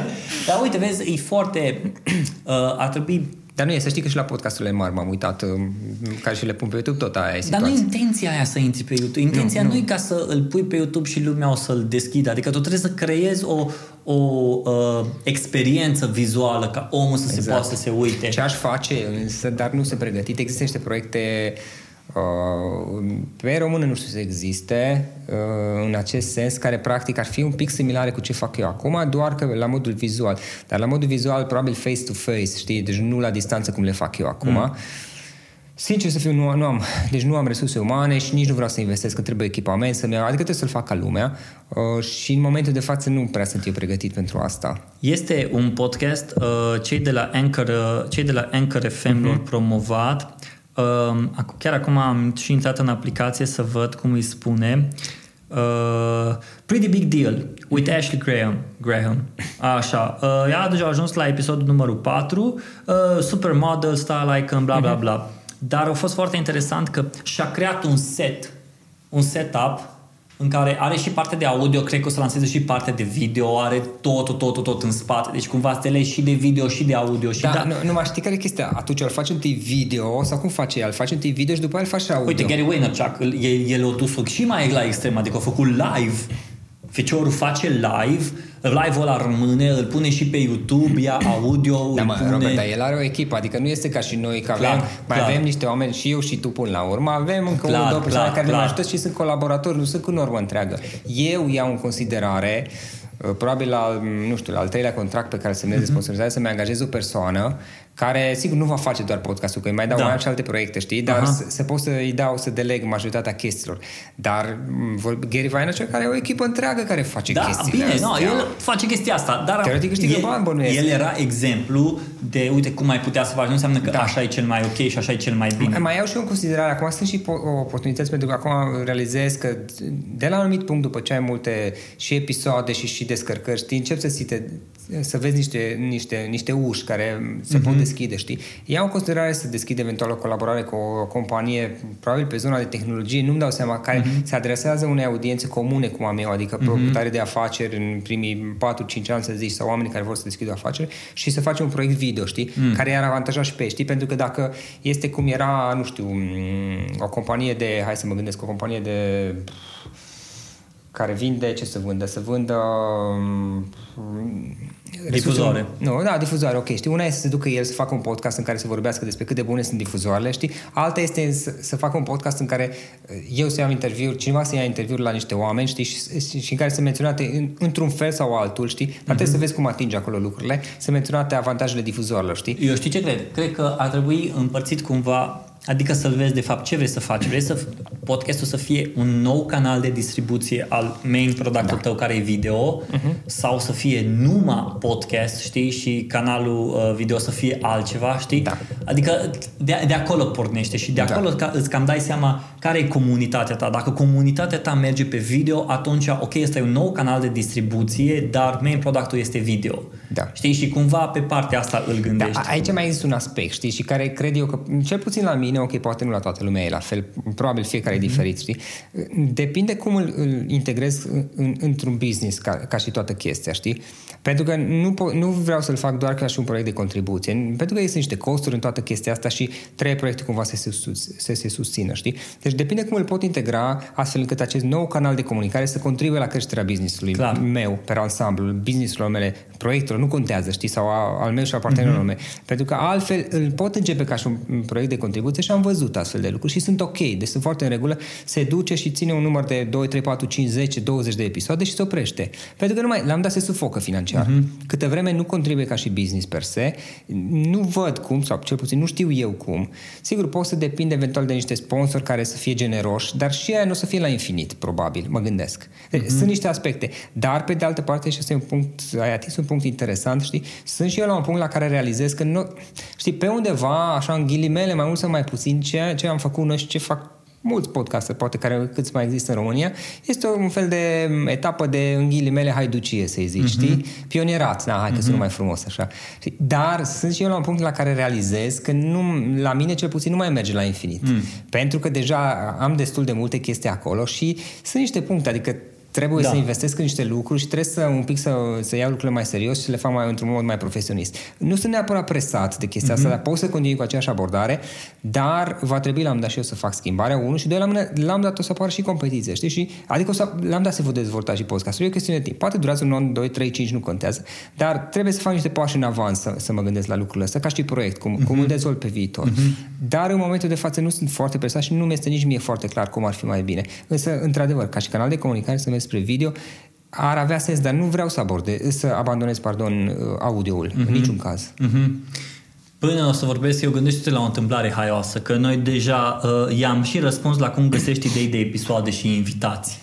A: dar uite, vezi, e foarte... Uh, ar trebui
B: dar nu e, să știi că și la podcasturile mari m-am uitat, um, care și le pun pe YouTube, tot aia e situația.
A: Dar nu intenția aia să intri pe YouTube. Intenția nu, nu. nu e ca să îl pui pe YouTube și lumea o să-l deschidă. Adică tu trebuie să creezi o, o uh, experiență vizuală ca omul să exact. se poată să se uite.
B: Ce aș face, însă, dar nu sunt pregătit. Există niște proiecte Uh, pe română nu știu să existe uh, în acest sens, care practic ar fi un pic similare cu ce fac eu acum, doar că la modul vizual. Dar la modul vizual, probabil face-to-face, știi? Deci nu la distanță cum le fac eu acum. Mm. Sincer să fiu, nu, nu am, deci nu am resurse umane și nici nu vreau să investesc, că trebuie echipament să adică trebuie să-l fac ca lumea uh, și în momentul de față nu prea sunt eu pregătit pentru asta.
A: Este un podcast, uh, cei de la Anchor, uh, cei de la Anchor FM mm-hmm. promovat, Uh, chiar acum am și intrat în aplicație să văd cum îi spune. Uh, Pretty Big Deal with Ashley Graham. Graham. Așa. Uh, ea a deja ajuns la episodul numărul 4. Uh, supermodel, star like, bla bla mhm. bla. Dar a fost foarte interesant că și-a creat un set, un setup în care are și parte de audio, cred că o să lanseze și parte de video, are tot, tot, tot, tot în spate. Deci cumva să și de video și de audio. Și
B: da, da. Nu, nu mai știi care e chestia? Atunci îl faci întâi video sau cum face el? Îl faci întâi video și după aia îl faci audio.
A: Uite, Gary Vaynerchuk, el, el a dus și mai la extrem, adică a făcut live Feciorul face live, live-ul ăla rămâne, îl pune și pe YouTube, ia audio,
B: Da,
A: mă,
B: pune... Robert, dar el are o echipă, adică nu este ca și noi, că clar, avem, mai clar. avem niște oameni, și eu și tu până la urmă, avem încă clar, unul, două persoane clar, care clar. ne ajută și sunt colaboratori, nu sunt cu normă întreagă. Eu iau în considerare uh, probabil la, nu știu, la al treilea contract pe care semnez mm-hmm. de sponsorizare să-mi angajez o persoană care, sigur, nu va face doar podcastul, că îi mai dau da. mai și alte proiecte, știi? Dar să, să pot să-i dau, să deleg majoritatea chestiilor. Dar Gary Vaynerchuk care are o echipă întreagă care face
A: da,
B: chestiile
A: bine, no, el face chestia asta. Dar
B: Teoretic câștigă el, bani, bănuiesc.
A: El era exemplu de, uite, cum mai putea să faci. Nu înseamnă că da. așa e cel mai ok și așa e cel mai bine.
B: Mai iau și eu în considerare. Acum sunt și oportunități pentru că acum realizez că de la un anumit punct, după ce ai multe și episoade și, și descărcări, știi, încep să, te, să vezi niște, niște, niște uși care se mm-hmm. pot deschide, știi? Iau în considerare să deschid eventual o colaborare cu o companie, probabil pe zona de tehnologie, nu-mi dau seama, care mm-hmm. se adresează unei audiențe comune, cum am eu, adică mm-hmm. proprietari de afaceri în primii 4-5 ani, să zici, sau oameni care vor să deschidă o afacere și să facem un proiect video, știi? Mm. Care i-ar avantaja și pe ei, știi? Pentru că dacă este cum era, nu știu, o companie de, hai să mă gândesc, o companie de care vinde, ce să vândă? Să vândă
A: Difuzoare.
B: Nu, da, difuzoare, ok. Știi, una este să se ducă el să facă un podcast în care să vorbească despre cât de bune sunt difuzoarele, știi? Alta este să, să facă un podcast în care uh, eu să iau interviuri, cineva să ia interviuri la niște oameni, știi? Și, și în care să menționate în, într-un fel sau altul, știi? Dar mm-hmm. trebuie să vezi cum atinge acolo lucrurile, să menționate avantajele difuzoarelor, știi?
A: Eu știi ce cred? Cred că ar trebui împărțit cumva Adică să-l vezi de fapt ce vrei să faci. Vrei să podcastul să fie un nou canal de distribuție al main productul da. tău care e video uh-huh. sau să fie numai podcast, știi, și canalul uh, video să fie altceva, știi? Da. Adică de, de acolo pornește și de da. acolo da. îți cam dai seama care e comunitatea ta. Dacă comunitatea ta merge pe video, atunci, ok, este un nou canal de distribuție, dar main productul este video. Da. Știi? Și cumva pe partea asta îl gândești. Da,
B: aici mai există un aspect, știi? Și care cred eu că, cel puțin la mine, ok, poate nu la toată lumea e la fel, probabil fiecare mm-hmm. e mhm. diferit, știi? Depinde cum îl, îl integrez în, într-un business ca, ca și toată chestia, știi? Pentru că nu, po- nu vreau să-l fac doar ca și un proiect de contribuție, pentru că există niște costuri în toată chestia asta și trei proiecte cumva să se, sus, să se susțină, știi? Deci depinde cum îl pot integra astfel încât acest nou canal de comunicare să contribuie la creșterea businessului Clar. meu, pe ansamblu, businessul mele, proiectelor, nu contează, știi, sau al meu și al partenerilor mm-hmm. mei. Pentru că altfel îl pot începe ca și un proiect de contribuție și am văzut astfel de lucruri și sunt ok, deci sunt foarte în regulă, se duce și ține un număr de 2, 3, 4, 5, 10, 20 de episoade și se oprește. Pentru că numai, l-am dat se sufocă financiar. Mm-hmm. Câte vreme nu contribuie ca și business per se, nu văd cum, sau cel puțin nu știu eu cum. Sigur, pot să depind eventual de niște sponsori care să fie generoși, dar și aia nu o să fie la infinit, probabil, mă gândesc. Deci, mm-hmm. Sunt niște aspecte. Dar, pe de altă parte, și asta e un punct, ai atins un punct interesant, știi? Sunt și eu la un punct la care realizez că, nu, știi, pe undeva, așa, în ghilimele, mai mult sau mai puțin, ce, ce am făcut noi și ce fac mulți podcasteri, poate care câți mai există în România, este un fel de etapă de, în ghilimele, haiducie, să-i zici, uh-huh. știi? Pionierat, da, hai că uh-huh. sună mai frumos așa. Dar sunt și eu la un punct la care realizez că nu, la mine cel puțin nu mai merge la infinit. Mm. Pentru că deja am destul de multe chestii acolo și sunt niște puncte, adică trebuie
A: Da.
B: să investesc în niște lucruri și trebuie să un pic să, să iau lucrurile mai serios și să le fac mai într-un mod mai profesionist. Nu sunt neapărat presat de chestia
A: Mhm.
B: asta, dar pot să continui cu aceeași abordare, dar va trebui la un dat și eu să fac schimbarea, unul și doi, la, mână, la un dat o să apară și competiție, știi? Și, adică o să, la un dat se vor dezvolta și podcastul. E o chestiune de timp. Poate durează un an, 2, 3, 5, nu contează, dar trebuie să fac niște pași în avans să, să mă gândesc la lucrurile astea, ca și proiect, cum, cum îl dezvolt pe viitor. Dar în momentul de față nu sunt foarte presat și nu mi este nici mie foarte clar cum ar fi mai bine. Însă, într-adevăr, ca și canal de comunicare să merg spre video, ar avea sens, dar nu vreau să aborde, să abandonez, pardon, audioul, în niciun caz.
A: Mhm. Până o să vorbesc eu, gândește-te la o întâmplare haioasă, că noi deja uh, i-am și răspuns la cum găsești idei de episoade și invitații.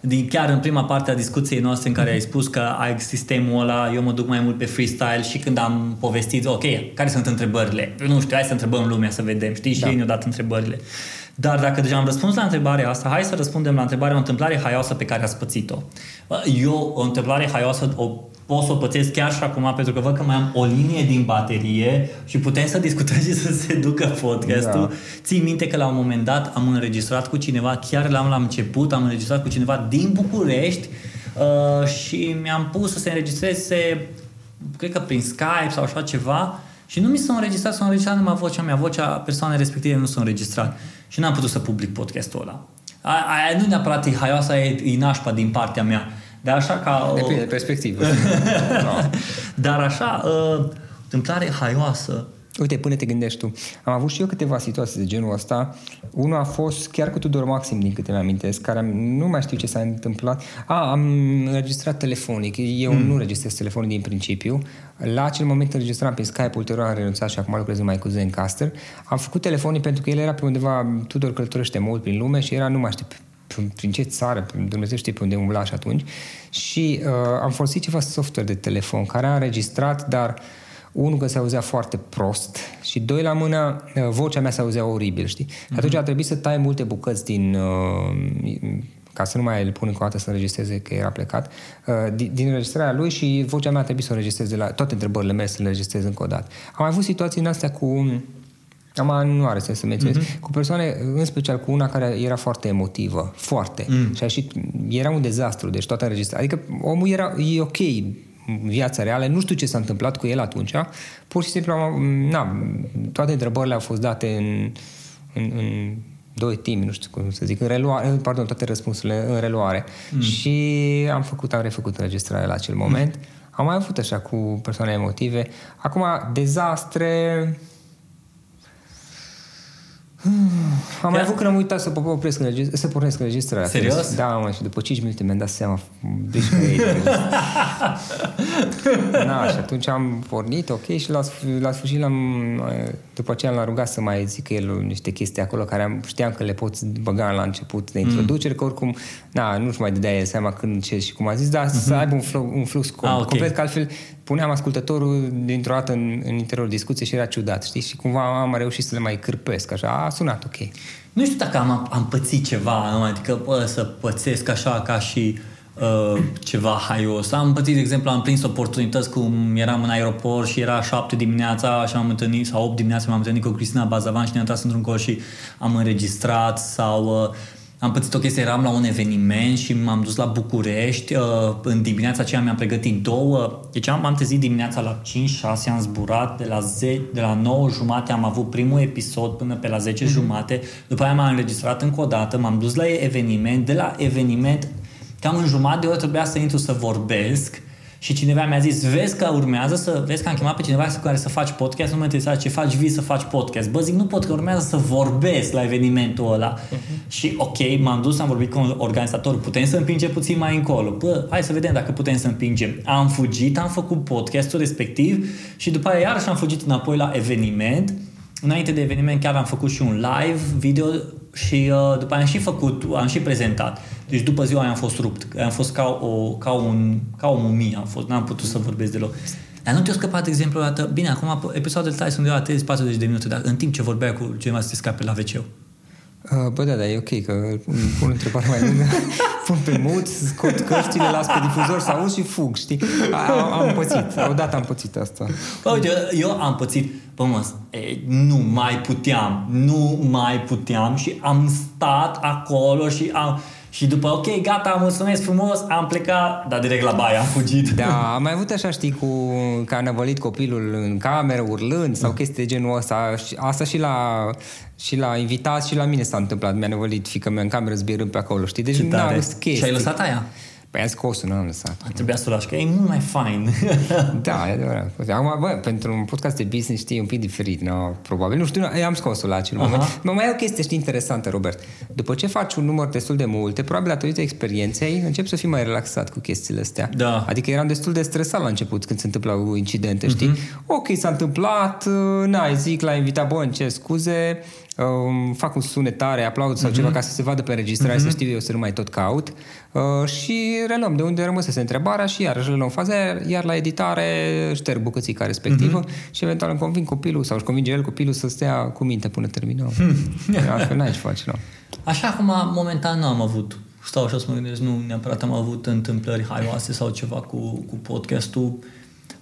A: Din, chiar în prima parte a discuției noastre în care ai spus că ai sistemul ăla, eu mă duc mai mult pe freestyle și când am povestit, ok, care sunt întrebările? Nu știu, hai să întrebăm lumea să vedem, știi? Și
B: Da.
A: ei ne-au dat întrebările. Dar dacă deja am răspuns la întrebarea asta, hai să răspundem la întrebarea o întâmplare haioasă pe care ați pățit-o. Eu, o întâmplare haioasă, o pot să o pățesc chiar și acum pentru că văd că mai am o linie din baterie și putem să discutăm și să se ducă podcastul.
B: Da.
A: Ții minte că la un moment dat am înregistrat cu cineva, chiar la, la început, am înregistrat cu cineva din București uh, și mi-am pus să se înregistreze, cred că prin Skype sau așa ceva și nu mi s-a înregistrat, s-a înregistrat numai vocea mea, vocea persoanei respective nu s-a înregistrat și n-am putut să public podcastul ăla. A- Aia nu neapărat e haioasa, e, e nașpa din partea mea. Dar așa ca...
B: Depinde de perspectivă. da.
A: Dar așa, uh, întâmplare haioasă.
B: Uite, până te gândești tu. Am avut și eu câteva situații de genul ăsta. Unul a fost chiar cu Tudor Maxim, din câte mi-amintesc, care am- nu mai știu ce s-a întâmplat. A, am înregistrat telefonic. Eu mm. nu înregistrez telefonic din principiu. La acel moment înregistram pe Skype, ulterior am renunțat și acum lucrez numai cu Zencaster. Am făcut telefonic pentru că el era pe undeva, Tudor călătorește mult prin lume și era, nu mai știu, pe- prin- prin ce țară, prin Dumnezeu știe pe unde umbla și atunci. Și uh, am folosit ceva software de telefon care a înregistrat, dar unul că se auzea foarte prost și doi la mână, uh, vocea mea se auzea oribil, știi? Mm-hmm. Atunci a trebuit să tai multe bucăți din... Uh, ca să nu mai îl pun încă o dată să înregistreze că era plecat, uh, din, din înregistrarea lui și vocea mea a trebuit să o înregistreze la toate întrebările mele să le înregistrez încă o dată. Am mai avut situații în astea cu am nu are sens să menționez. Mm-hmm. Cu persoane, în special cu una care era foarte emotivă. Foarte. Mm. Și a ieșit, era un dezastru, deci toată înregistrarea. Adică omul era, e ok în viața reală, nu știu ce s-a întâmplat cu el atunci, pur și simplu, am, na, toate întrebările au fost date în, în, în doi timp, nu știu cum să zic, în reluare, pardon, toate răspunsurile în reluare. Mm. Și am făcut, am refăcut înregistrarea la acel moment. Mm. Am mai avut așa cu persoane emotive. Acum, dezastre... Am mai avut când am uitat să opresc înregist- să pornesc înregistrarea.
A: Serios?
B: Da, mă, și după 5 minute mi-am dat seama deci că e Na, și atunci am pornit, ok, și la, sf- la sfârșit l-am, după aceea l-am rugat să mai zică el niște chestii acolo care am, știam că le pot băga la început de introducere, că oricum, na, nu-și mai dădea el seama când, ce și cum a zis, dar să aibă un, flow, un flux com-
A: Ah, ok.
B: complet, că altfel puneam ascultătorul dintr-o dată în, în interiorul discuției și era ciudat, știi? Și cumva am reușit să le mai cârpesc, așa, a sunat ok.
A: Nu știu dacă am, am pățit ceva, nu? adică bă, să pățesc așa ca și uh, ceva haios. Am pățit, de exemplu, am prins oportunități cum eram în aeroport și era șapte dimineața și am întâlnit, sau 8 dimineața m-am întâlnit cu Cristina Bazavan și ne-am tras într-un colț și am înregistrat sau uh, am pățit o chestie, eram la un eveniment și m-am dus la București. Uh, în dimineața aceea mi-am pregătit două. Deci am, am trezit dimineața la 5-6, am zburat de la, 10, de la 9 jumate, am avut primul episod până pe la 10 mm-hmm. jumate. După aia m-am înregistrat încă o dată, m-am dus la eveniment. De la eveniment, cam în jumătate de oră trebuia să intru să vorbesc. Și cineva mi-a zis, vezi că urmează să, vezi că am chemat pe cineva cu care să faci podcast, nu mă interesa ce faci, vii să faci podcast. Bă, zic, nu pot, că urmează să vorbesc la evenimentul ăla. Uh-huh. Și ok, m-am dus, am vorbit cu un organizator, putem să împingem puțin mai încolo. Bă, hai să vedem dacă putem să împingem. Am fugit, am făcut podcastul respectiv și după aia iarăși am fugit înapoi la eveniment. Înainte de eveniment chiar am făcut și un live video și uh, după aia am și făcut, am și prezentat. Deci după ziua aia am fost rupt. Am fost ca o, ca un, ca o mumie am fost. N-am putut să vorbesc deloc. Dar nu te-a scăpat, de exemplu, o dată... Bine, acum episoadele tale sunt de la 30-40 de minute, dar în timp ce vorbea cu cineva să te scape la wc
B: Uh, Bă, da, da, e ok, că îmi pun întrebare mai lungă, pun pe mut, scot căștile, las pe difuzor să auz și fug, știi? Am, am pățit, odată am pățit asta.
A: Bă, uite, eu am pățit, bă, mă, e, nu mai puteam, nu mai puteam și am stat acolo și am... Și după, ok, gata, mulțumesc frumos, am plecat, dar direct la baie am fugit.
B: Da, am mai avut așa, știi, cu că a năvălit copilul în cameră urlând sau chestii de genul ăsta. Asta și la, și la invitați și la mine s-a întâmplat. Mi-a năvălit fică mea în cameră zbierând pe acolo, știi? Deci
A: Ce
B: nu
A: tare.
B: am chestii.
A: Și ai lăsat aia?
B: Păi am scos nu am lăsat.
A: Trebuia să o lași, că e mult mai fain.
B: Da, e adevărat. Acum, bă, pentru un podcast de business, știi, e un pic diferit, no? probabil. Nu știu, am scos-o la acel
A: Aha.
B: moment. Mă mai e o chestie, știi, interesantă, Robert. După ce faci un număr destul de multe, probabil datorită experienței, începi să fii mai relaxat cu chestiile astea.
A: Da.
B: Adică eram destul de stresat la început când se întâmplau incidente, știi? Ok, s-a întâmplat, uh, n-ai zic, l-a invitat, bă, ce scuze, um, fac un sunetare, aplaud sau ceva ca să se vadă pe înregistrare, să știu eu să nu mai tot caut uh, și reluăm de unde rămăsese întrebarea și iarăși reluăm faza, iar, iar la editare șterg bucățica respectivă și eventual îmi conving copilul sau își convinge el copilul să stea cu minte până terminăm. Altfel n-ai ce face, nu.
A: Așa acum, momentan nu am avut. Stau așa să mă gândesc, nu neapărat am avut întâmplări haioase sau ceva cu, cu podcastul.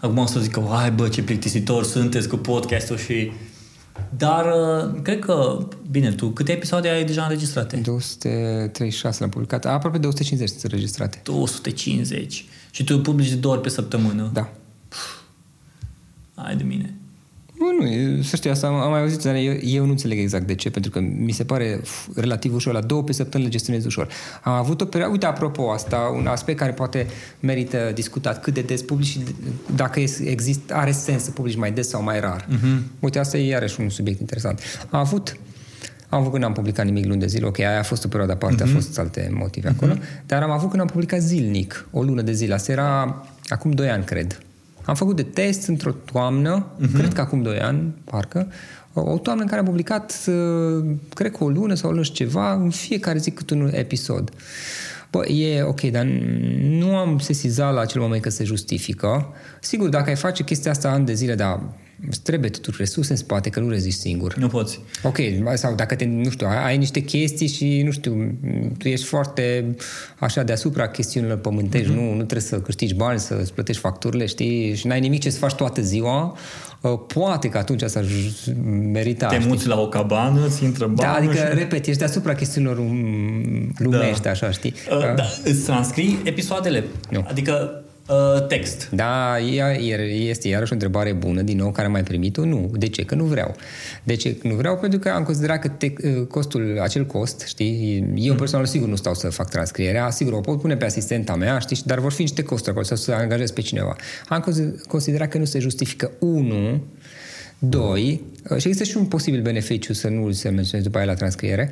A: Acum o să zic că, hai bă, ce plictisitor sunteți cu podcastul și... Dar uh, cred că, bine, tu câte episoade ai deja înregistrate?
B: 236 l-am publicat, aproape 250 sunt înregistrate.
A: 250. Și tu publici de două ori pe săptămână.
B: Da.
A: Hai de mine.
B: Nu, nu, e- să știi, asta am, am mai auzit, dar eu, eu nu înțeleg exact de ce, pentru că mi se pare f- relativ ușor, la două pe săptămână le gestionez ușor. Am avut o perioadă, uite, apropo asta, un aspect care poate merită discutat, cât de des publici și dacă es- exist, are sens să publici mai des sau mai rar. Uh-huh. Uite, asta e iarăși un subiect interesant. Am avut am avut când n-am publicat nimic luni de zile, ok, aia a fost o perioadă aparte, uh-huh. a fost alte motive acolo, dar am avut când am publicat zilnic, o lună de zile. Asta era acum doi ani, cred. Am făcut de test într-o toamnă, uh-huh. cred că acum doi ani, parcă, o, o toamnă în care am publicat, uh, cred că o lună sau o lună și ceva, în fiecare zi câte un episod. Bă, e ok, dar nu am sesizat la acel moment că se justifică. Sigur, dacă ai face chestia asta ani de zile, dar îți trebuie totuși resurse în spate, că nu rezisti singur.
A: Nu poți.
B: Ok, sau dacă te, nu știu, ai, ai niște chestii și, nu știu, tu ești foarte așa deasupra chestiunilor pământești, mm-hmm. nu, nu trebuie să câștigi bani, să îți plătești facturile, știi, și n-ai nimic ce să faci toată ziua, uh, poate că atunci s-ar merita,
A: Te
B: știi?
A: muți la o cabană, îți intră
B: Da,
A: bani.
B: adică, repet, ești deasupra chestiunilor um, lumești,
A: Da.
B: așa, știi?
A: Uh, da, îți transcrii episoadele.
B: Nu.
A: Adică uh, text.
B: Da, e- e- este iarăși o întrebare bună, din nou, care am mai primit-o. Nu. De ce? Că nu vreau. De ce? Că nu vreau pentru că am considerat că te, costul, acel cost, știi, eu personal sigur nu stau să fac transcrierea, sigur o pot pune pe asistenta mea, știi, dar vor fi niște costuri acolo, sau să angajez pe cineva. Am consi- considerat că nu se justifică, unu, doi, și există și un posibil beneficiu să nu se menționez după aia la transcriere,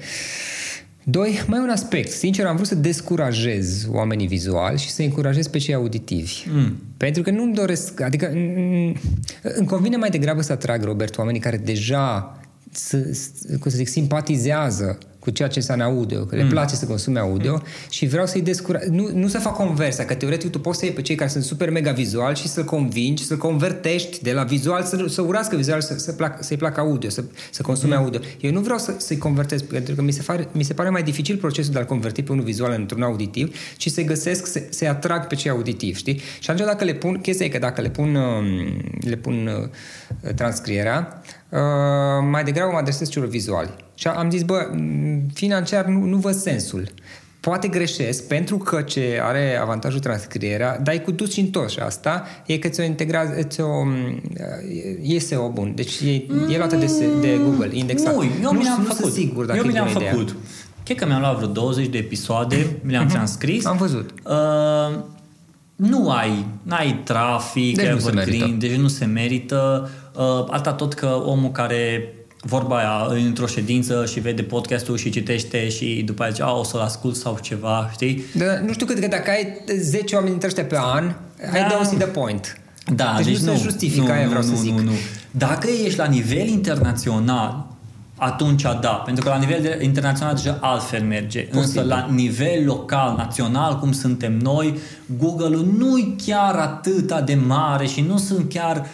B: Doi, mai un aspect. Sincer, am vrut să descurajez oamenii vizuali și să încurajez pe cei auditivi. Mm. Pentru că nu-mi doresc... Adică mm, îmi convine mai degrabă să atrag, Robert, oamenii care deja să, cum să zic, simpatizează cu ceea ce înseamnă audio, că le place să consume audio mm. și vreau să-i descurajez. Nu, nu să fac conversia, că teoretic tu poți să iei pe cei care sunt super mega vizual și să-l convingi, să-l convertești de la vizual, să, să urască vizual, să, să plac, să-i placă audio, să, să consume mm. audio. Eu nu vreau să, să-i convertez, pentru că mi se, pare, mi se pare mai dificil procesul de a-l converti pe unul vizual într-un auditiv, ci să-i găsesc, să, să-i atrag pe cei auditivi, știi? Și atunci dacă le pun, chestia e că dacă le pun, um, le pun uh, transcrierea, uh, mai degrabă mă adresez celor vizuali. Și am zis, bă, financiar nu, nu văd sensul. Poate greșesc pentru că ce are avantajul transcrierea, dar e cu dus și întors și asta e că ți-o integrează, ți-o, e SEO bun. Deci e, e luată de, de Google, indexat.
A: Nu, eu
B: nu,
A: mi le-am
B: nu
A: făcut.
B: sunt sigur dacă
A: eu
B: e
A: mi le-am
B: bună ideea.
A: făcut. Cred că mi-am luat vreo 20 de episoade, mi le-am transcris.
B: Am văzut.
A: Uh, nu ai, n-ai trafic,
B: Deci nu se
A: evergreen,
B: merită.
A: deci nu se merită. Uh, alta tot că omul care vorba aia e într-o ședință și vede podcastul și citește și după aia zice, a, o să-l ascult sau ceva, știi?
B: Dar nu știu cât, că dacă ai 10 oameni dintre ăștia pe an, ai
A: Da.
B: deosebit de point.
A: Da,
B: deci,
A: deci,
B: nu, se justifică, aia vreau
A: nu,
B: să
A: nu,
B: zic.
A: Nu, nu. Dacă ești la nivel internațional, atunci da, pentru că la nivel de, internațional deja altfel merge.
B: Posibil.
A: Însă la nivel local, național, cum suntem noi, Google-ul nu e chiar atât de mare și nu sunt chiar uh,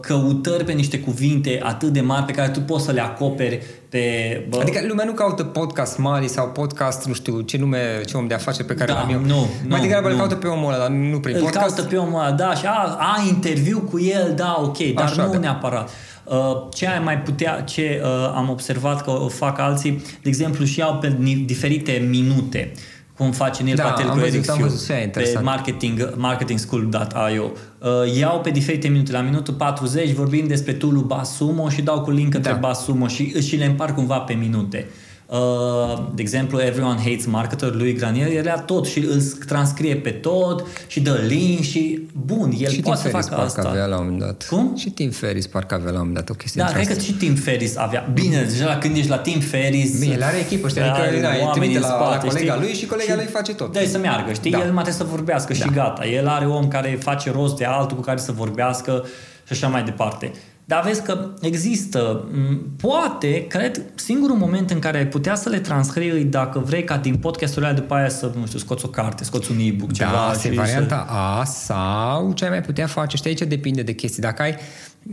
A: căutări pe niște cuvinte atât de mari pe care tu poți să le acoperi pe...
B: Bă, adică lumea nu caută podcast mari sau podcast, nu știu, ce nume, ce om de afaceri pe care
A: da,
B: am eu.
A: Nu,
B: Mai
A: nu,
B: degrabă
A: nu.
B: îl caută pe omul ăla, dar nu prin
A: îl
B: podcast.
A: caută pe omul ăla, da, și a, a interviu cu el, da, ok, dar
B: Așa,
A: nu
B: da.
A: neapărat. Uh, ce ai mai putea, ce uh, am observat că o fac alții, de exemplu, și iau pe ni- diferite minute cum face Neil
B: Da,
A: Patel
B: am
A: cu
B: văzut,
A: Eric
B: am
A: Siu,
B: văzut și aia e
A: pe
B: interesant.
A: marketing, marketingschool.io. Uh, iau pe diferite minute, la minutul 40 vorbim despre tool Basumo și dau cu link către
B: Da.
A: Basumo și, și le împar cumva pe minute. Uh, de exemplu, Everyone Hates Marketer, lui Granier, el ia tot și îl transcrie pe tot și dă link și bun, el
B: și Tim
A: poate să
B: Ferriss
A: facă
B: parcă
A: asta.
B: avea la un moment dat.
A: Cum?
B: Și Tim Ferris parcă avea la un moment dat o chestie
A: Da,
B: dintre
A: cred că
B: astea.
A: și Tim Ferris avea. Bine, deja la când ești la Tim Ferris...
B: Bine, el are echipă, știi, adică
A: are
B: da, el
A: oameni
B: trimite
A: în
B: la,
A: spate,
B: la colega
A: știi?
B: lui și colega lui face tot.
A: Da, să meargă, știi?
B: Da.
A: El mai trebuie să vorbească și
B: Da.
A: gata. El are om care face rost de altul cu care să vorbească și așa mai departe. Dar vezi că există, m, poate, cred, singurul moment în care ai putea să le transcrii dacă vrei ca din podcastul ăla după aia să, nu știu, scoți o carte, scoți un e-book, ceva.
B: Da, asta e
A: și
B: varianta A sau ce ai mai putea face. Știi, aici depinde de chestii. Dacă ai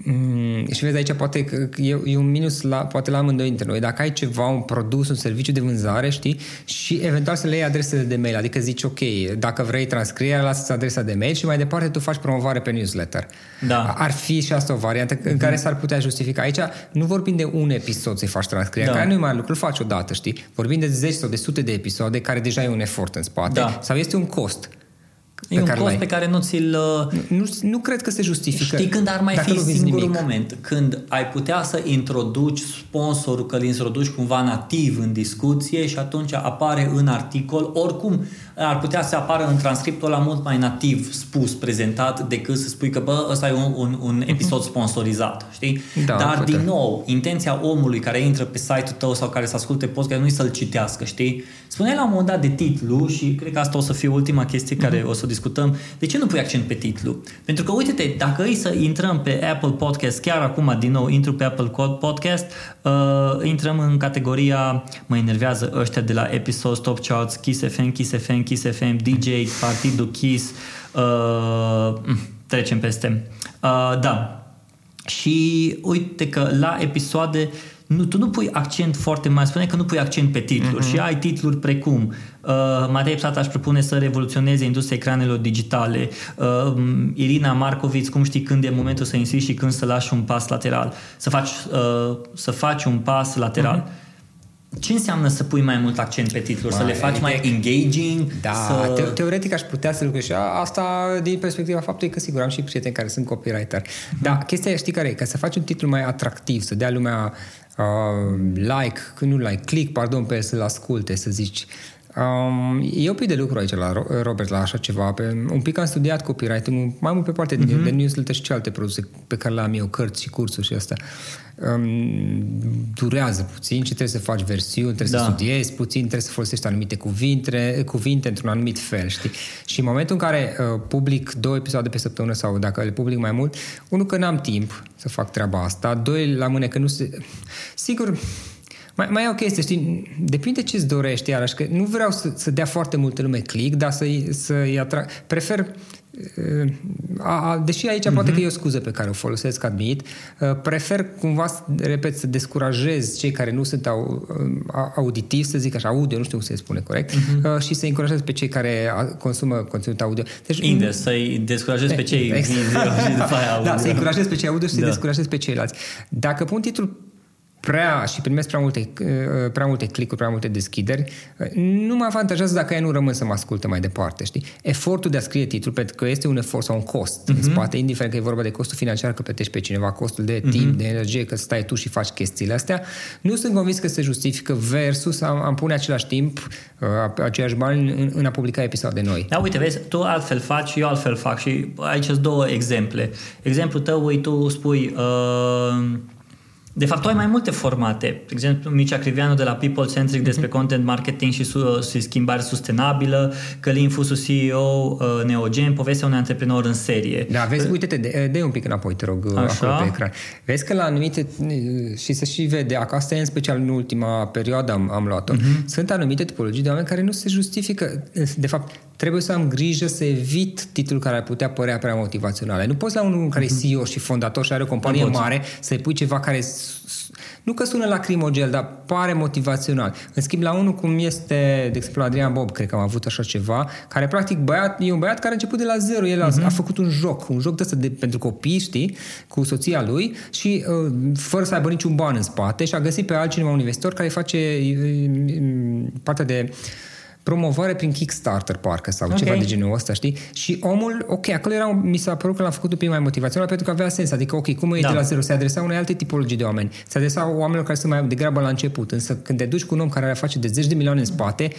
B: Mm, și vezi aici poate că e, e un minus la, poate la amândoi dintre noi. Dacă ai ceva, un produs, un serviciu de vânzare, știi, și eventual să le iei adresele de mail, adică zici, ok, dacă vrei transcrierea, lasă adresa de mail și mai departe tu faci promovare pe newsletter.
A: Da.
B: Ar fi și asta o variantă în care s-ar putea justifica. Aici nu vorbim de un episod să-i faci transcrierea,
A: Da.
B: care nu e mare lucru, îl faci odată, știi? Vorbim de zeci sau de sute de episoade care deja e un efort în spate
A: Da.
B: sau este un cost.
A: E un
B: care
A: cost
B: l-ai.
A: pe care nu ți-l... uh,
B: Nu, nu cred că se justifică.
A: Știi când ar mai
B: dacă
A: fi
B: nu vinzi
A: singurul
B: nimic.
A: moment când ai putea să introduci sponsorul, că îl introduci cumva nativ în discuție și atunci apare în articol, oricum ar putea să apară în transcriptul ăla mult mai nativ spus, prezentat, decât să spui că bă, ăsta e un, un, un episod sponsorizat, știi?
B: Da,
A: Dar
B: poate.
A: din nou, intenția omului care intră pe site-ul tău sau care să asculte podcast nu e să-l citească, știi? Spuneai la un moment dat de titlu și cred că asta o să fie ultima chestie care o să o discutăm. De ce nu pui accent pe titlu? Pentru că, uite-te, dacă îi să intrăm pe Apple Podcast, chiar acum, din nou, intru pe Apple Podcast, uh, intrăm în categoria, mă enervează ăștia de la Episode Top Charts, Kiss FM, Kiss FM, Kiss FM, DJ, Partidul Kiss, uh, trecem peste. Uh, da, și uite că la episoade nu, tu nu pui accent foarte mare, spune că nu pui accent pe titluri uh-huh. și ai titluri precum uh, Matei Psata își propune să revoluționeze industria ecranelor digitale uh, Irina Marcoviț, cum știi când e momentul să insisti și când să lași un pas lateral să faci, uh, să faci un pas lateral uh-huh. Ce înseamnă să pui mai mult accent pe titluri? Să
B: Mai,
A: le faci mai engaging?
B: Da,
A: să...
B: te- teoretic aș putea să lucrez și a- asta din perspectiva faptului că sigur am și prieteni care sunt copywriter. Da, chestia e, știi care e? Ca să faci un titlu mai atractiv, să dea lumea uh, like, când nu like, click, pardon, pe el să-l asculte, să zici. Um, e un pic de lucru aici la Ro- Robert, la așa ceva. Pe, un pic am studiat copywriting mai mult pe partea de, de newsletter și celelalte produse pe care le-am eu, cărți și cursuri și astea. Um, durează puțin și trebuie să faci versiuni, trebuie
A: Da.
B: să studiezi puțin, trebuie să folosești anumite cuvinte, cuvinte într-un anumit fel, știi? Și în momentul în care uh, public două episoade pe săptămână sau dacă le public mai mult, unul că n-am timp să fac treaba asta, doi la mâne că nu se... Sigur, mai, mai e o chestie, știi, depinde ce-ți dorești, iarăși, că nu vreau să, să dea foarte multă lume click, dar să-i, să-i atrag... Prefer uh, a, a, deși aici mm-hmm. poate că e o scuză pe care o folosesc, admit, uh, prefer cumva, repet, să descurajez cei care nu sunt au, uh, auditivi, să zic așa, audio, nu știu cum se spune corect, mm-hmm. și să încurajez pe cei care a- consumă conținut audio. Deci,
A: Invers, să-i descurajezi pe cei
B: Exact.
A: video și după aia audio.
B: Da, să încurajez pe cei audio și să
A: Da.
B: descurajez pe ceilalți. Dacă pun titlul prea și primesc prea multe, uh, prea multe click-uri, prea multe deschideri, uh, nu mă avantajează dacă ei nu rămân să mă asculte mai departe, știi? Efortul de a scrie titlul, pentru că este un efort sau un cost uh-huh. în spate, indiferent că e vorba de costul financiar, că plătești pe cineva, costul de timp, uh-huh. de energie, că stai tu și faci chestiile astea, nu sunt convins că se justifică versus am, am pune același timp, uh, aceiași bani în, în a publica episoade noi.
A: Da, uite, vezi, tu altfel faci, eu altfel fac și aici sunt două exemple. Exemplul tău, uite, tu spui, uh, de fapt, tu ai mai multe formate. De exemplu, Mircea Crivianu de la People Centric despre content marketing și, su- și schimbare sustenabilă, Călin Fusu CEO, uh, Neogen, povestea unui antreprenor în serie.
B: Da, vezi, uite-te, de, de un pic înapoi, te rog,
A: Așa.
B: acolo pe ecran. Vezi că la anumite, și se și vede, asta e în special în ultima perioadă am, am luat-o,
A: Mhm.
B: uh-huh. sunt anumite tipologii de oameni care nu se justifică, de fapt, trebuie să am grijă să evit titlul care ar putea părea prea motivațional. Nu poți la unul care e CEO și fondator și are o companie
A: Nu poți.
B: mare să-i pui ceva care s- s- nu că sună lacrimogel, dar pare motivațional. În schimb, la unul cum este, de exemplu, Adrian Bob, cred că am avut așa ceva, care practic băiat, e un băiat care a început de la zero. El a, a făcut un joc, un joc de ăsta de, pentru copii, știi, cu soția lui și uh, fără să aibă niciun ban în spate și a găsit pe altcineva, un investitor, care face uh, uh, partea de promovare prin Kickstarter, parcă, sau
A: Ok.
B: ceva de genul ăsta, știi? Și omul, ok, acolo era, un- mi s-a părut că l-am făcut un pic mai motivațional pentru că avea sens. Adică, ok, cum e
A: Da.
B: de la zero? Se adresa unei alte tipologii de oameni. Se adresa oamenilor care sunt mai degrabă la început. Însă când te duci cu un om care are face de zeci de milioane în spate,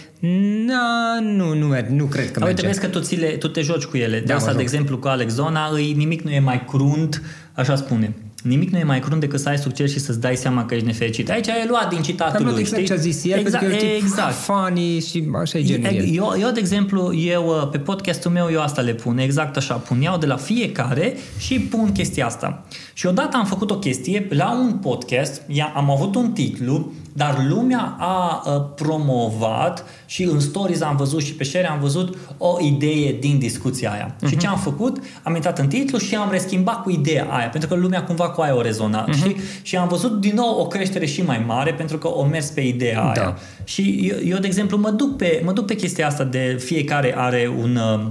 B: na, nu, nu, merge, nu cred că
A: Dar
B: merge.
A: uite, vezi că tu, ți le, tu te joci cu ele. De
B: Da,
A: asta,
B: mă
A: de
B: joc.
A: exemplu, cu Alex Zona, îi, nimic nu e mai crunt, așa spune. Nimic nu e mai crunt decât să ai succes și să-ți dai seama că ești nefericit. Aici ai luat din citatul
B: Am luat
A: lui,
B: exact
A: știi?
B: ce a zis el,
A: exact,
B: pentru că e un tip
A: exact.
B: funny și așa e genul el.
A: Eu, eu, de exemplu, eu uh, pe podcastul meu eu asta le pun, exact așa, pun iau de la fiecare și pun chestia asta. Și odată am făcut o chestie la un podcast, ia- am avut un titlu, dar lumea a uh, promovat și în stories am văzut și pe share am văzut o idee din discuția aia.
B: Mhm.
A: Și ce am făcut? Am intrat în titlu și am reschimbat cu ideea aia, pentru că lumea cumva cu aia o rezona,
B: Mhm.
A: știi? Și am văzut din nou o creștere și mai mare pentru că o mers pe ideea aia.
B: Da.
A: Și eu, eu, de exemplu, mă duc, pe, mă duc pe chestia asta de fiecare are un, uh,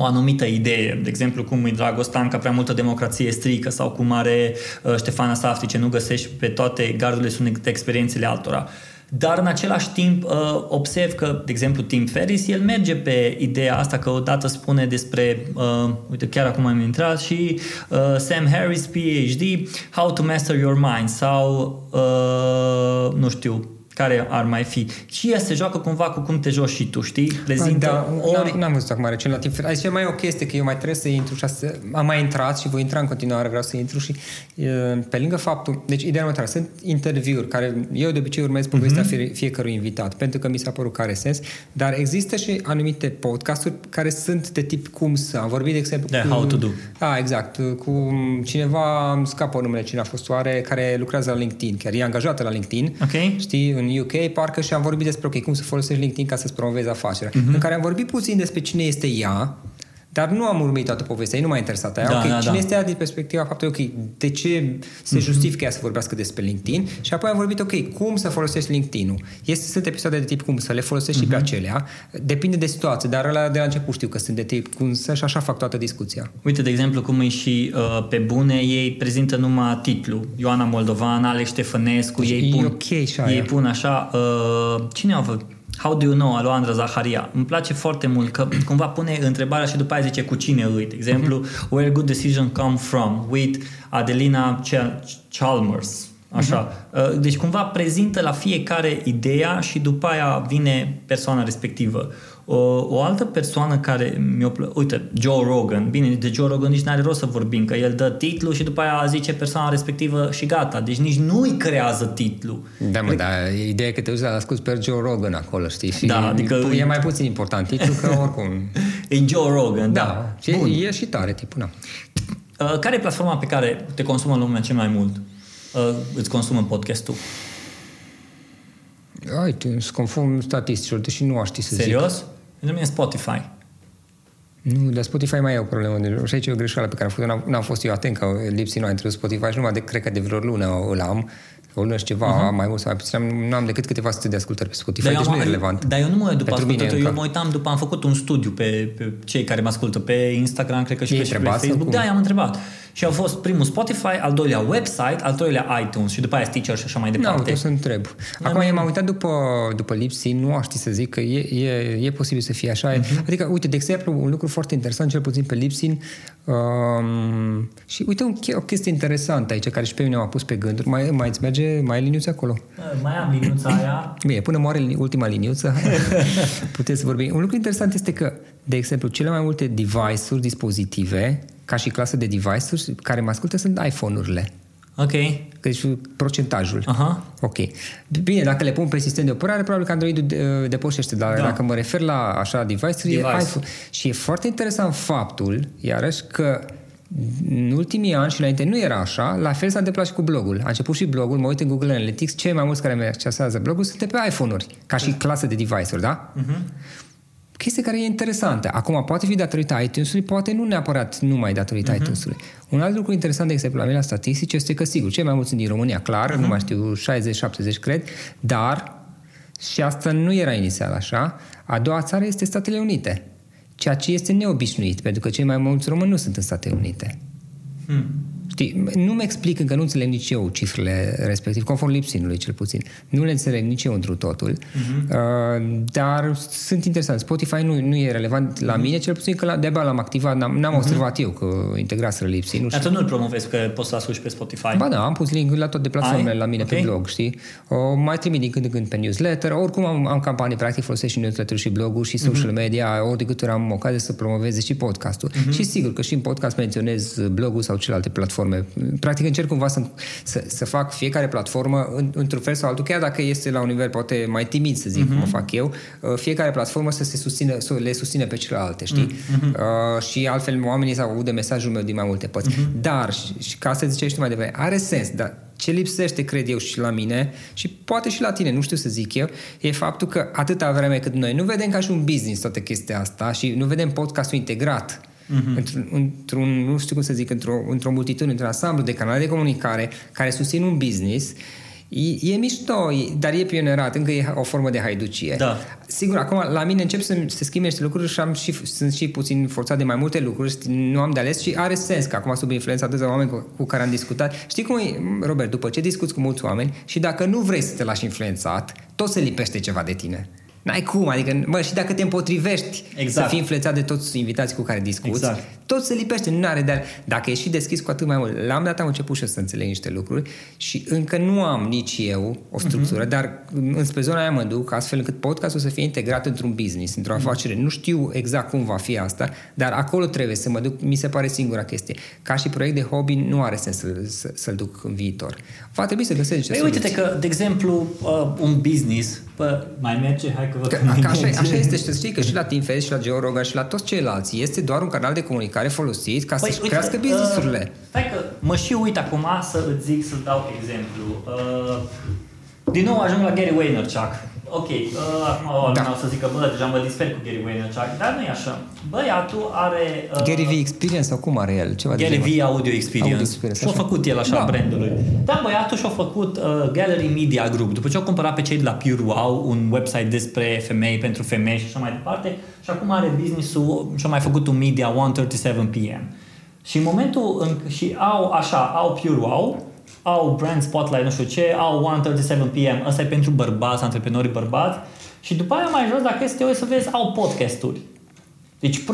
A: o anumită idee. De exemplu, cum e Dragostan că prea multă democrație strică sau cum are uh, Ștefana Safti ce nu găsești pe toate gardurile sunt experiențele altora. Dar în același timp uh, observ că, de exemplu, Tim Ferris, el merge pe ideea asta că odată spune despre, uh, uite, chiar acum am intrat și uh, Sam Harris, PhD, How to Master Your Mind sau, uh, nu știu, care ar mai fi. Și ea se joacă cumva cu cum te joci și tu, știi? Prezintă
B: da,
A: ori...
B: n-am, n-am văzut acum recent la timp. Aici e mai o chestie, că eu mai trebuie să intru și să, am mai intrat și voi intra în continuare, vreau să intru și e, pe lângă faptul, deci ideea următoare, sunt interviuri care eu de obicei urmez povestea
A: Mhm.
B: uh-huh. fie, fiecărui invitat, pentru că mi s-a părut că are sens, dar există și anumite podcasturi care sunt de tip cum să, am vorbit de exemplu
A: De
B: cu...
A: how to do.
B: Da, exact, cu cineva, îmi scapă numele cine a fost oare, care lucrează la LinkedIn, chiar e angajată la LinkedIn,
A: Ok.
B: știi, în UK, parcă și am vorbit despre, ok, cum să folosești LinkedIn ca să-ți promovezi afacerea.
A: Mhm.
B: Uh-huh. În care am vorbit puțin despre cine este ea, dar nu am urmărit toată povestea, ei nu m-a interesat aia.
A: Da,
B: ok,
A: da,
B: cine
A: da.
B: este ea din perspectiva faptului, ok, de ce se justifică ea să vorbească despre LinkedIn și apoi am vorbit, ok, cum să folosești LinkedIn-ul. Este, sunt episoade de tip cum să le folosești și pe acelea, depinde de situație, dar ăla de la început știu că sunt de tip cum să și așa fac toată discuția.
A: Uite, de exemplu, cum e și uh, pe bune, ei prezintă numai titlu. Ioana Moldovan, Alex Ștefănescu,
B: Deci
A: ei
B: e
A: pun,
B: ok și
A: ei
B: aia.
A: pun așa, uh, cine a făcut? How do you know? Alo Andra Zaharia. Îmi place foarte mult că cumva pune întrebarea și după aia zice cu cine îi. De exemplu,
B: Mhm.
A: where good decision come from? With Adelina Ch- Chalmers. Așa. Uh, Deci cumva prezintă la fiecare ideea și după aia vine persoana respectivă. O, o altă persoană care mi-o plă... Uite, Joe Rogan. Bine, de Joe Rogan nici n-are rost să vorbim, că el dă titlu și după aia zice persoana respectivă și gata. Deci nici nu îi creează titlu.
B: Da, mă, dar ideea e că te uiți la ascult pe Joe Rogan acolo, știi? Și
A: Da, adică-
B: e mai puțin important titlul, că oricum...
A: E Joe Rogan, da.
B: Da, și
A: Bun.
B: e și tare tipul, da.
A: Uh, Care e platforma pe care te consumă lumea cel mai mult? Uh, Îți consumă podcastul?
B: Uite, sunt conform statisticilor, deși nu aș ști să zic.
A: Serios? Pentru mine Spotify.
B: Nu, dar Spotify mai e o problemă. Deci, și aici e o greșeală pe care am făcut N-am, n-am fost eu atent că lipsii nu a introdus Spotify și numai de, cred că de vreo lună îl am. O lună și ceva, uh-huh. mai mult sau mai puțin. Am- Nu am decât câteva sute de ascultări pe Spotify, deci
A: eu
B: nu
A: am-
B: e relevant.
A: Dar eu nu mă uit după
B: Pentru mine
A: ascultători, eu
B: încă.
A: mă uitam după, am făcut un studiu pe, pe cei care mă ascultă pe Instagram, cred că și
B: I-ai
A: pe, și pe
B: întrebat sau
A: Facebook.
B: cum?
A: Da, i-am întrebat. Și au fost primul Spotify, al doilea website, al treilea iTunes și după aia Stitcher și așa mai
B: Nu,
A: departe.
B: uite, o să întreb. Acum, eu m-am uitat după, după lipsii, nu aș ști să zic că e, e, e posibil să fie așa.
A: Mhm.
B: Uh-huh. Adică, uite, de exemplu, un lucru foarte interesant, cel puțin pe Lipsin, um, și uite un, che- o chestie interesantă aici, care și pe mine m-a pus pe gânduri. Mai, mai îți merge, mai e liniuță acolo?
A: Uh, Mai am liniuța aia.
B: Bine, până moare li- ultima liniuță, puteți să vorbim. Un lucru interesant este că, de exemplu, cele mai multe device-uri, dispozitive, ca și clasă de device-uri, care mă ascultă sunt iPhone-urile.
A: Ok.
B: Deci procentajul.
A: Aha.
B: Ok. Bine, dacă le pun pe sistem de operare, probabil că Android-ul de- depășește, dar
A: Da.
B: dacă mă refer la așa device-uri,
A: Device.
B: e iPhone. Și e foarte interesant faptul, iarăși, că în ultimii ani și înainte nu era așa, la fel s-a întâmplat și cu blogul. A început și blogul, mă uit în Google Analytics, cei mai mulți care mi accesează blogul sunt de pe iPhone-uri, ca și clasă de device-uri, da?
A: Mhm.
B: Chestie care e interesantă. Acum, poate fi datorită iTunes-ului, poate nu neapărat numai datorită uh-huh. iTunes-ului. Un alt lucru interesant, de exemplu, la mine la statistici, este că, sigur, cei mai mulți sunt din România, clar, uh-huh. nu mai știu, 60-70 cred, dar, și asta nu era inițial așa, a doua țară este Statele Unite. Ceea ce este neobișnuit, pentru că cei mai mulți români nu sunt în Statele Unite. Hmm. Știi, nu-mi explic încă, nu înțeleg nici eu cifrele respectiv, conform lipsinului cel puțin. Nu le înțeleg nici eu întru totul, uh-huh. uh, dar sunt interesant. Spotify nu, nu e relevant la uh-huh. mine, cel puțin că la, de l-am activat, n-am, n-am uh-huh. observat eu că integraseră lipsin. Nu
A: dar tu nu-l promovezi că poți să asculti pe Spotify?
B: Ba da, am pus link la toate platformele Ai? la mine okay. pe blog, știi? O, mai trimit din când în când pe newsletter, oricum am, am campanii, practic folosesc și newsletter și blogul și social uh-huh. media, ori de câte ori am ocazie să promoveze și podcastul. Uh-huh. Și sigur că și în podcast menționez blogul sau celelalte platforme platforme. Practic încerc cumva să, să, să fac fiecare platformă în, într-un fel sau altul, chiar dacă este la un nivel poate mai timid, să zic, uh-huh. cum o fac eu, uh, fiecare platformă să se susțină, să le susține pe celelalte, știi? Uh-huh. Uh, și altfel oamenii să audă mesajul meu din mai multe părți. Uh-huh. Dar, și, și ca să zicești mai devreme, are sens, dar ce lipsește, cred eu, și la mine și poate și la tine, nu știu să zic eu, e faptul că atâta vreme cât noi nu vedem ca și un business toată chestia asta și nu vedem podcastul integrat uh-huh. într-un, într-un, nu știu cum să zic, într-o, într-o multitudine, într-un ansamblu de canale de comunicare care susțin un business, E, e mișto, dar e pionerat, încă e o formă de haiducie.
A: Da.
B: Sigur, acum la mine încep să se schimbe niște lucruri și, am și sunt și puțin forțat de mai multe lucruri, nu am de ales și are sens că acum sub influența atâția oameni cu, cu care am discutat. Știi cum e, Robert, după ce discuți cu mulți oameni și dacă nu vrei să te lași influențat, tot se lipește ceva de tine. N-ai cum, adică, mă, și dacă te împotrivești exact. să fii influențat de toți invitații cu care discuți, exact. tot se lipește, nu are, dar dacă ești și deschis cu atât mai mult. La un dat am început și eu să înțeleg niște lucruri și încă nu am nici eu o structură, uh-huh. dar înspre zona aia mă duc astfel încât podcastul să fie integrat într-un business, într-o uh-huh. afacere. Nu știu exact cum va fi asta, dar acolo trebuie să mă duc, mi se pare singura chestie. Ca și proiect de hobby nu are sens să, să, să-l duc în viitor. Va trebui să găsesc niște
A: păi, uite-te că, de exemplu, uh, un business, pă, mai merge, hai că vă că,
B: că așa, așa este și știi că și la Team Face și la Joe Rogan și la toți ceilalți este doar un canal de comunicare folosit ca păi, să crească business-urile. Uh,
A: stai că mă și uit acum să îți zic, să dau exemplu. Uh, din nou ajung la Gary Vaynerchuk ok, uh, acum uh, da. o să zic că, bă, deja mă disper cu Gary Vaynerchuk, dar nu e așa. Băiatul are...
B: Uh, Gary V Experience sau cum are el? Ceva
A: Gary V Audio Experience. Audio Experience și-a făcut el așa da. brandului. Da, băiatul și-a făcut uh, Gallery Media Group. După ce au cumpărat pe cei de la Pure Wow, un website despre femei, pentru femei și așa mai departe, și acum are business-ul și-a mai făcut un media 137 PM. Și în momentul în și au așa, au Pure Wow, au brand spotlight, nu știu ce, au 137 PM, ăsta e pentru bărbați, antreprenori bărbați și după aia mai jos, dacă este o să vezi, au podcasturi. Deci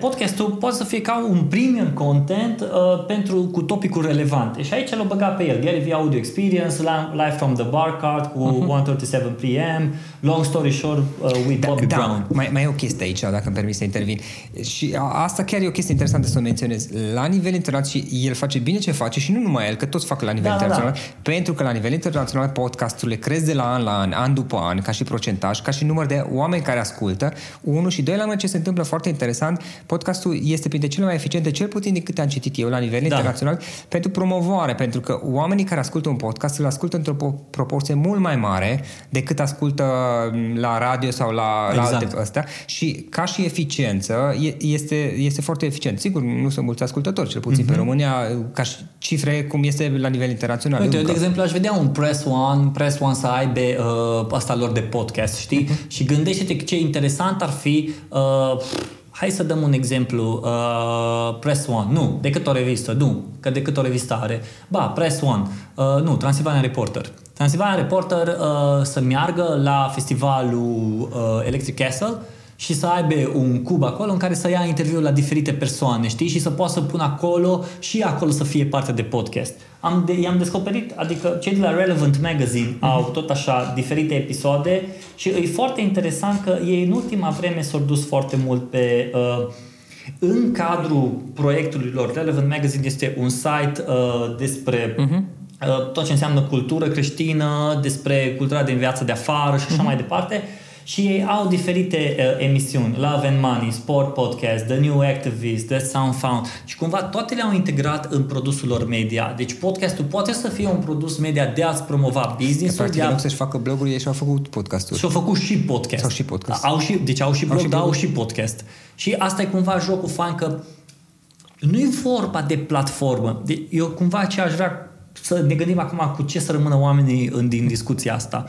A: podcastul poate să fie ca un premium content uh, pentru cu topicuri relevante. Și aici l-o băga pe el. Gary V Audio Experience, Live from the Bar Card cu uh-huh. 137 PM, Long Story Short uh, with da, Bobby da, Brown.
B: Mai, mai e o chestie aici, dacă îmi permis să intervin. Și asta chiar e o chestie interesantă să o menționez. La nivel internațional, și el face bine ce face și nu numai el, că toți fac la nivel da, da internațional, da. pentru că la nivel internațional podcasturile cresc de la an la an, an după an, ca și procentaj, ca și număr de oameni care ascultă, unul și doi la mână ce se întâmplă foarte interesant, podcastul este printre cele mai eficiente, cel puțin din câte am citit eu la nivel da. internațional, pentru promovare, pentru că oamenii care ascultă un podcast îl ascultă într-o proporție mult mai mare decât ascultă la radio sau la, exact. la alte astea și ca și eficiență este, este foarte eficient. Sigur, nu sunt mulți ascultători, cel puțin mm-hmm. pe mhm. România, ca și cifre cum este la nivel internațional.
A: Uite, eu, de exemplu, aș vedea un Press One, Press One să aibă uh, asta lor de podcast, știi? Mm-hmm. Și gândește-te ce interesant ar fi uh, Hai să dăm un exemplu. Uh, Press One. Nu, decât o revistă. Nu, că decât o revistă are. Ba, Press One. Uh, nu, Transilvania Reporter. Transilvania Reporter uh, să meargă la festivalul uh, Electric Castle și să aibă un cub acolo în care să ia interviuri la diferite persoane, știi? Și să poată să pună acolo și acolo să fie parte de podcast. Am de, i-am descoperit, adică cei de la Relevant Magazine mm-hmm. au tot așa diferite episoade și e foarte interesant că ei în ultima vreme s-au dus foarte mult pe... Uh, în cadrul proiectului lor, Relevant Magazine este un site uh, despre uh-huh. uh, tot ce înseamnă cultură creștină, despre cultura din viața de afară și așa uh-huh. mai departe Și ei au diferite uh, emisiuni, Love and Money, Sport Podcast, The New Activist, The Sound Found și cumva toate le-au integrat în produsul lor media. Deci podcastul poate să fie un produs media de a-ți promova business-ul.
B: Practic,
A: de a...
B: în loc să-și facă bloguri, ei și-au făcut podcasturi.
A: Și-au făcut și podcast.
B: Sau și podcast.
A: Au și, deci au și blog,
B: Au și
A: dar au
B: blog.
A: și podcast. Și asta e cumva jocul fain că nu e vorba de platformă. De, eu cumva ce aș vrea să ne gândim acum cu ce să rămână oamenii în, din discuția asta.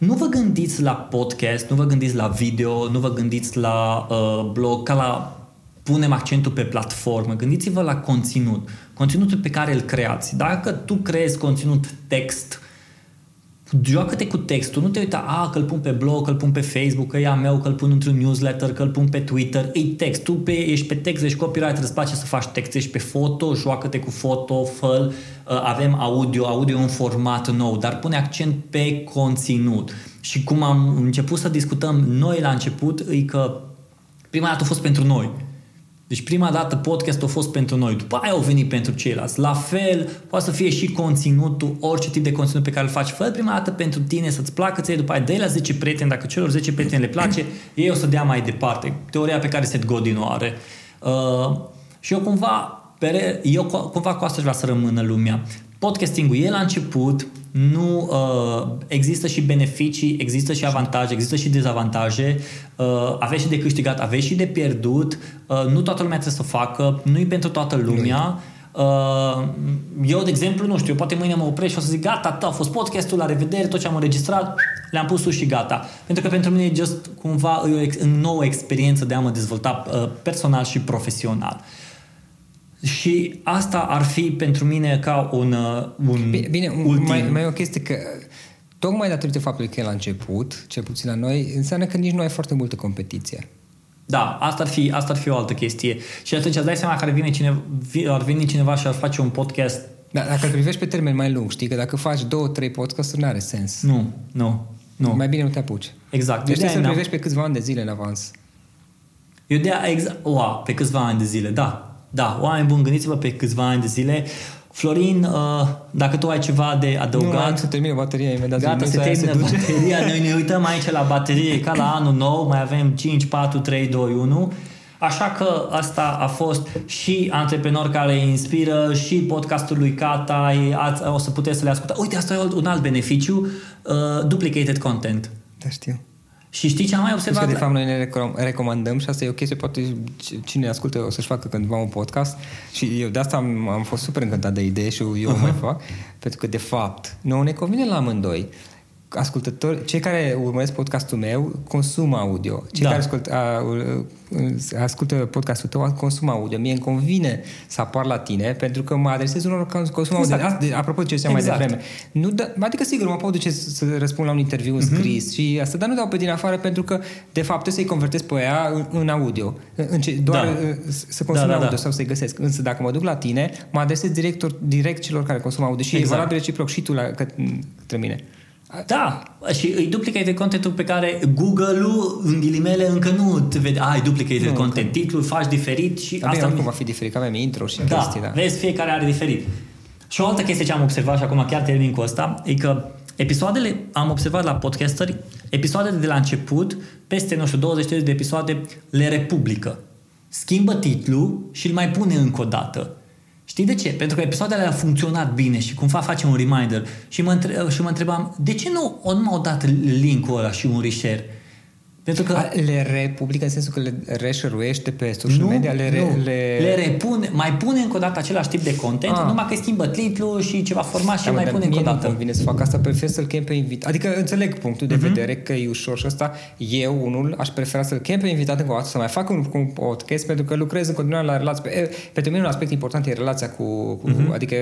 A: Nu vă gândiți la podcast, nu vă gândiți la video, nu vă gândiți la uh, blog, ca la punem accentul pe platformă. Gândiți-vă la conținut. Conținutul pe care îl creați. Dacă tu creezi conținut text, joacă-te cu textul, nu te uita, a, că îl pun pe blog, că îl pun pe Facebook, că e a meu, că îl pun într-un newsletter, că îl pun pe Twitter, e text, tu pe, ești pe text, ești copywriter, îți place să faci text, ești pe foto, joacă-te cu foto, fă avem audio, audio în format nou, dar pune accent pe conținut. Și cum am început să discutăm noi la început, e că prima dată a fost pentru noi. Deci prima dată podcastul a fost pentru noi, după aia au venit pentru ceilalți. La fel, poate să fie și conținutul, orice tip de conținut pe care îl faci. Fă prima dată pentru tine, să-ți placă ție, după aia dă la 10 prieteni, dacă celor 10 prieteni le place, ei o să dea mai departe. Teoria pe care Seth Godin o are. Uh, și eu cumva, eu cumva cu asta vreau să rămână lumea. Podcastingul e la început, nu uh, există și beneficii, există și avantaje, există și dezavantaje, uh, aveți și de câștigat, aveți și de pierdut, uh, nu toată lumea trebuie să o facă, nu e pentru toată lumea. Uh, eu, de exemplu, nu știu, poate mâine mă opresc și o să zic gata, a fost podcastul, la revedere, tot ce am înregistrat, le-am pus sus și gata. Pentru că pentru mine e just cumva e o ex- nouă experiență de a mă dezvolta uh, personal și profesional. Și asta ar fi pentru mine ca un, uh, un
B: Bine, bine
A: ultim.
B: mai, mai e o chestie că tocmai datorită faptului că e la început, cel puțin la noi, înseamnă că nici nu ai foarte multă competiție.
A: Da, asta ar, fi, asta ar fi o altă chestie. Și atunci îți dai seama că ar vine cineva, ar veni cineva și ar face un podcast.
B: Da, dacă îl privești pe termen mai lung, știi că dacă faci două, trei podcasturi, nu are sens.
A: Nu, nu, nu.
B: Mai bine nu te apuci.
A: Exact.
B: Deci
A: Eu
B: trebuie să-l
A: de-aia
B: privești pe câțiva ani de zile în avans.
A: Eu de exact, wow, pe câțiva ani de zile, da. Da, oameni buni, gândiți-vă pe câțiva ani de zile. Florin, uh, dacă tu ai ceva de adăugat...
B: Nu, mai am să termină bateria imediat.
A: Gata, se
B: aia
A: termină
B: duce.
A: bateria. Noi ne uităm aici la baterie ca la anul nou. Mai avem 5, 4, 3, 2, 1. Așa că asta a fost și Antreprenor care inspiră și podcastul lui Cata. Ați, o să puteți să le ascultați. Uite, asta e un alt beneficiu. Uh, duplicated content.
B: Da, știu.
A: Și știi ce am mai
B: Deci
A: observat?
B: că de fapt noi ne recom- recomandăm și asta e o chestie, poate cine ascultă o să-și facă cândva un podcast și eu de asta am, am fost super încântat de idee și eu uh-huh. o mai fac, pentru că de fapt nouă ne convine la amândoi ascultători, cei care urmăresc podcastul meu consumă audio. Cei
A: Da.
B: care ascult, a, a, ascultă podcastul tău consumă audio. Mie îmi convine să apar la tine pentru că mă adresez unor care consumă
A: Exact.
B: audio. De- Apropo de ce ziceam
A: Exact.
B: mai devreme. Nu da, adică sigur mă pot duce să, să răspund la un interviu în scris și asta, dar nu dau pe din afară pentru că de fapt trebuie să-i convertez pe ea în, în audio. În ce, doar
A: Da.
B: uh, să consume
A: Da, da,
B: audio
A: da.
B: sau să-i găsesc. Însă dacă mă duc la tine, mă adresez direct, direct celor care consumă audio și
A: Exact.
B: e valabil reciproc și tu la, către mine.
A: Da, și îi duplicated contentul pe care Google-ul, în ghilimele, încă nu te vede. Ai duplicated
B: Nu,
A: content, titlul faci diferit și
B: Dar bine,
A: asta
B: oricum va fi diferit, că avem intro și
A: Da,
B: chestii, da.
A: vezi, fiecare are diferit. Și o altă chestie ce am observat și acum chiar termin cu asta, e că episoadele, am observat la podcasteri, episoadele de la început, peste, nu știu, 20 de episoade, le republică. Schimbă titlul și îl mai pune încă o dată. Știi de ce? Pentru că episoadele au funcționat bine și cumva face un reminder. Și mă, între- și mă întrebam, de ce nu, o, nu m-au dat link-ul ăla și un reshare? Pentru că
B: A, Le republică în sensul că le reșăruiește pe social media? Le, re-
A: nu.
B: le...
A: le repune, mai pune încă o dată același tip de content,
B: Ah.
A: numai că schimbă titlul și ceva format și
B: Da, mă,
A: mai
B: dar
A: pune încă o
B: mie nu
A: dată.
B: convine să fac asta, prefer să-l chem pe invitat. Adică înțeleg punctul de
A: Mhm.
B: vedere că e ușor și ăsta. Eu, unul, aș prefera să-l chem pe invitat încă o dată, să mai fac un, un podcast, pentru că lucrez în continuare la relații. Pe, pentru mine un aspect important e relația cu, cu
A: Mhm.
B: adică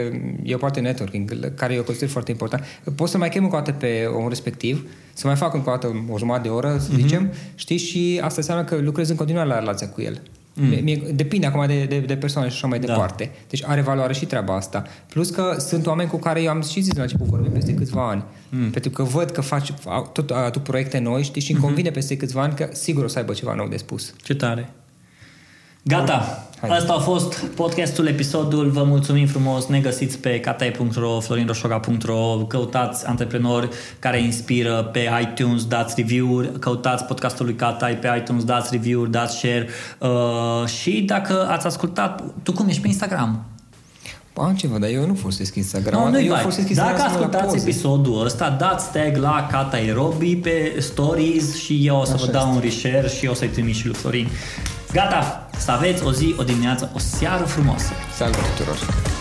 B: e o parte networking, care eu consider foarte important. Pot să mai chem încă o dată pe omul respectiv, să mai fac încă o dată o jumătate de oră,
A: Mhm.
B: să zicem, știți, și asta înseamnă că lucrez în continuare la relația cu el. Mm. Mie, depinde acum de, de, de persoane și așa mai
A: Da.
B: departe. Deci are valoare și treaba asta. Plus că sunt oameni cu care eu am și zis la început vorbim peste câțiva ani. Mm. Pentru că văd că faci au- tot aduc proiecte noi, știi, și îmi convine peste câțiva ani că sigur o să aibă ceva nou de spus.
A: Ce tare. Gata. Hai. Asta a fost podcastul, episodul. Vă mulțumim frumos. Ne găsiți pe katai.ro, florinroșoga.ro. Căutați antreprenori care inspiră pe iTunes, dați review-uri. Căutați podcastul lui Catai pe iTunes, dați review-uri, dați share. Uh, și dacă ați ascultat, tu cum ești pe Instagram?
B: Am ceva, dar eu nu folosesc Instagram. No,
A: nu
B: eu
A: folosesc Instagram Dacă ascultați episodul ăsta, dați tag la Cata Aerobi pe stories și eu o să Așa vă dau este. un reshare și eu o să-i trimit și lui Florin. Gata! Să aveți o zi, o dimineață, o seară frumoasă!
B: Salut tuturor!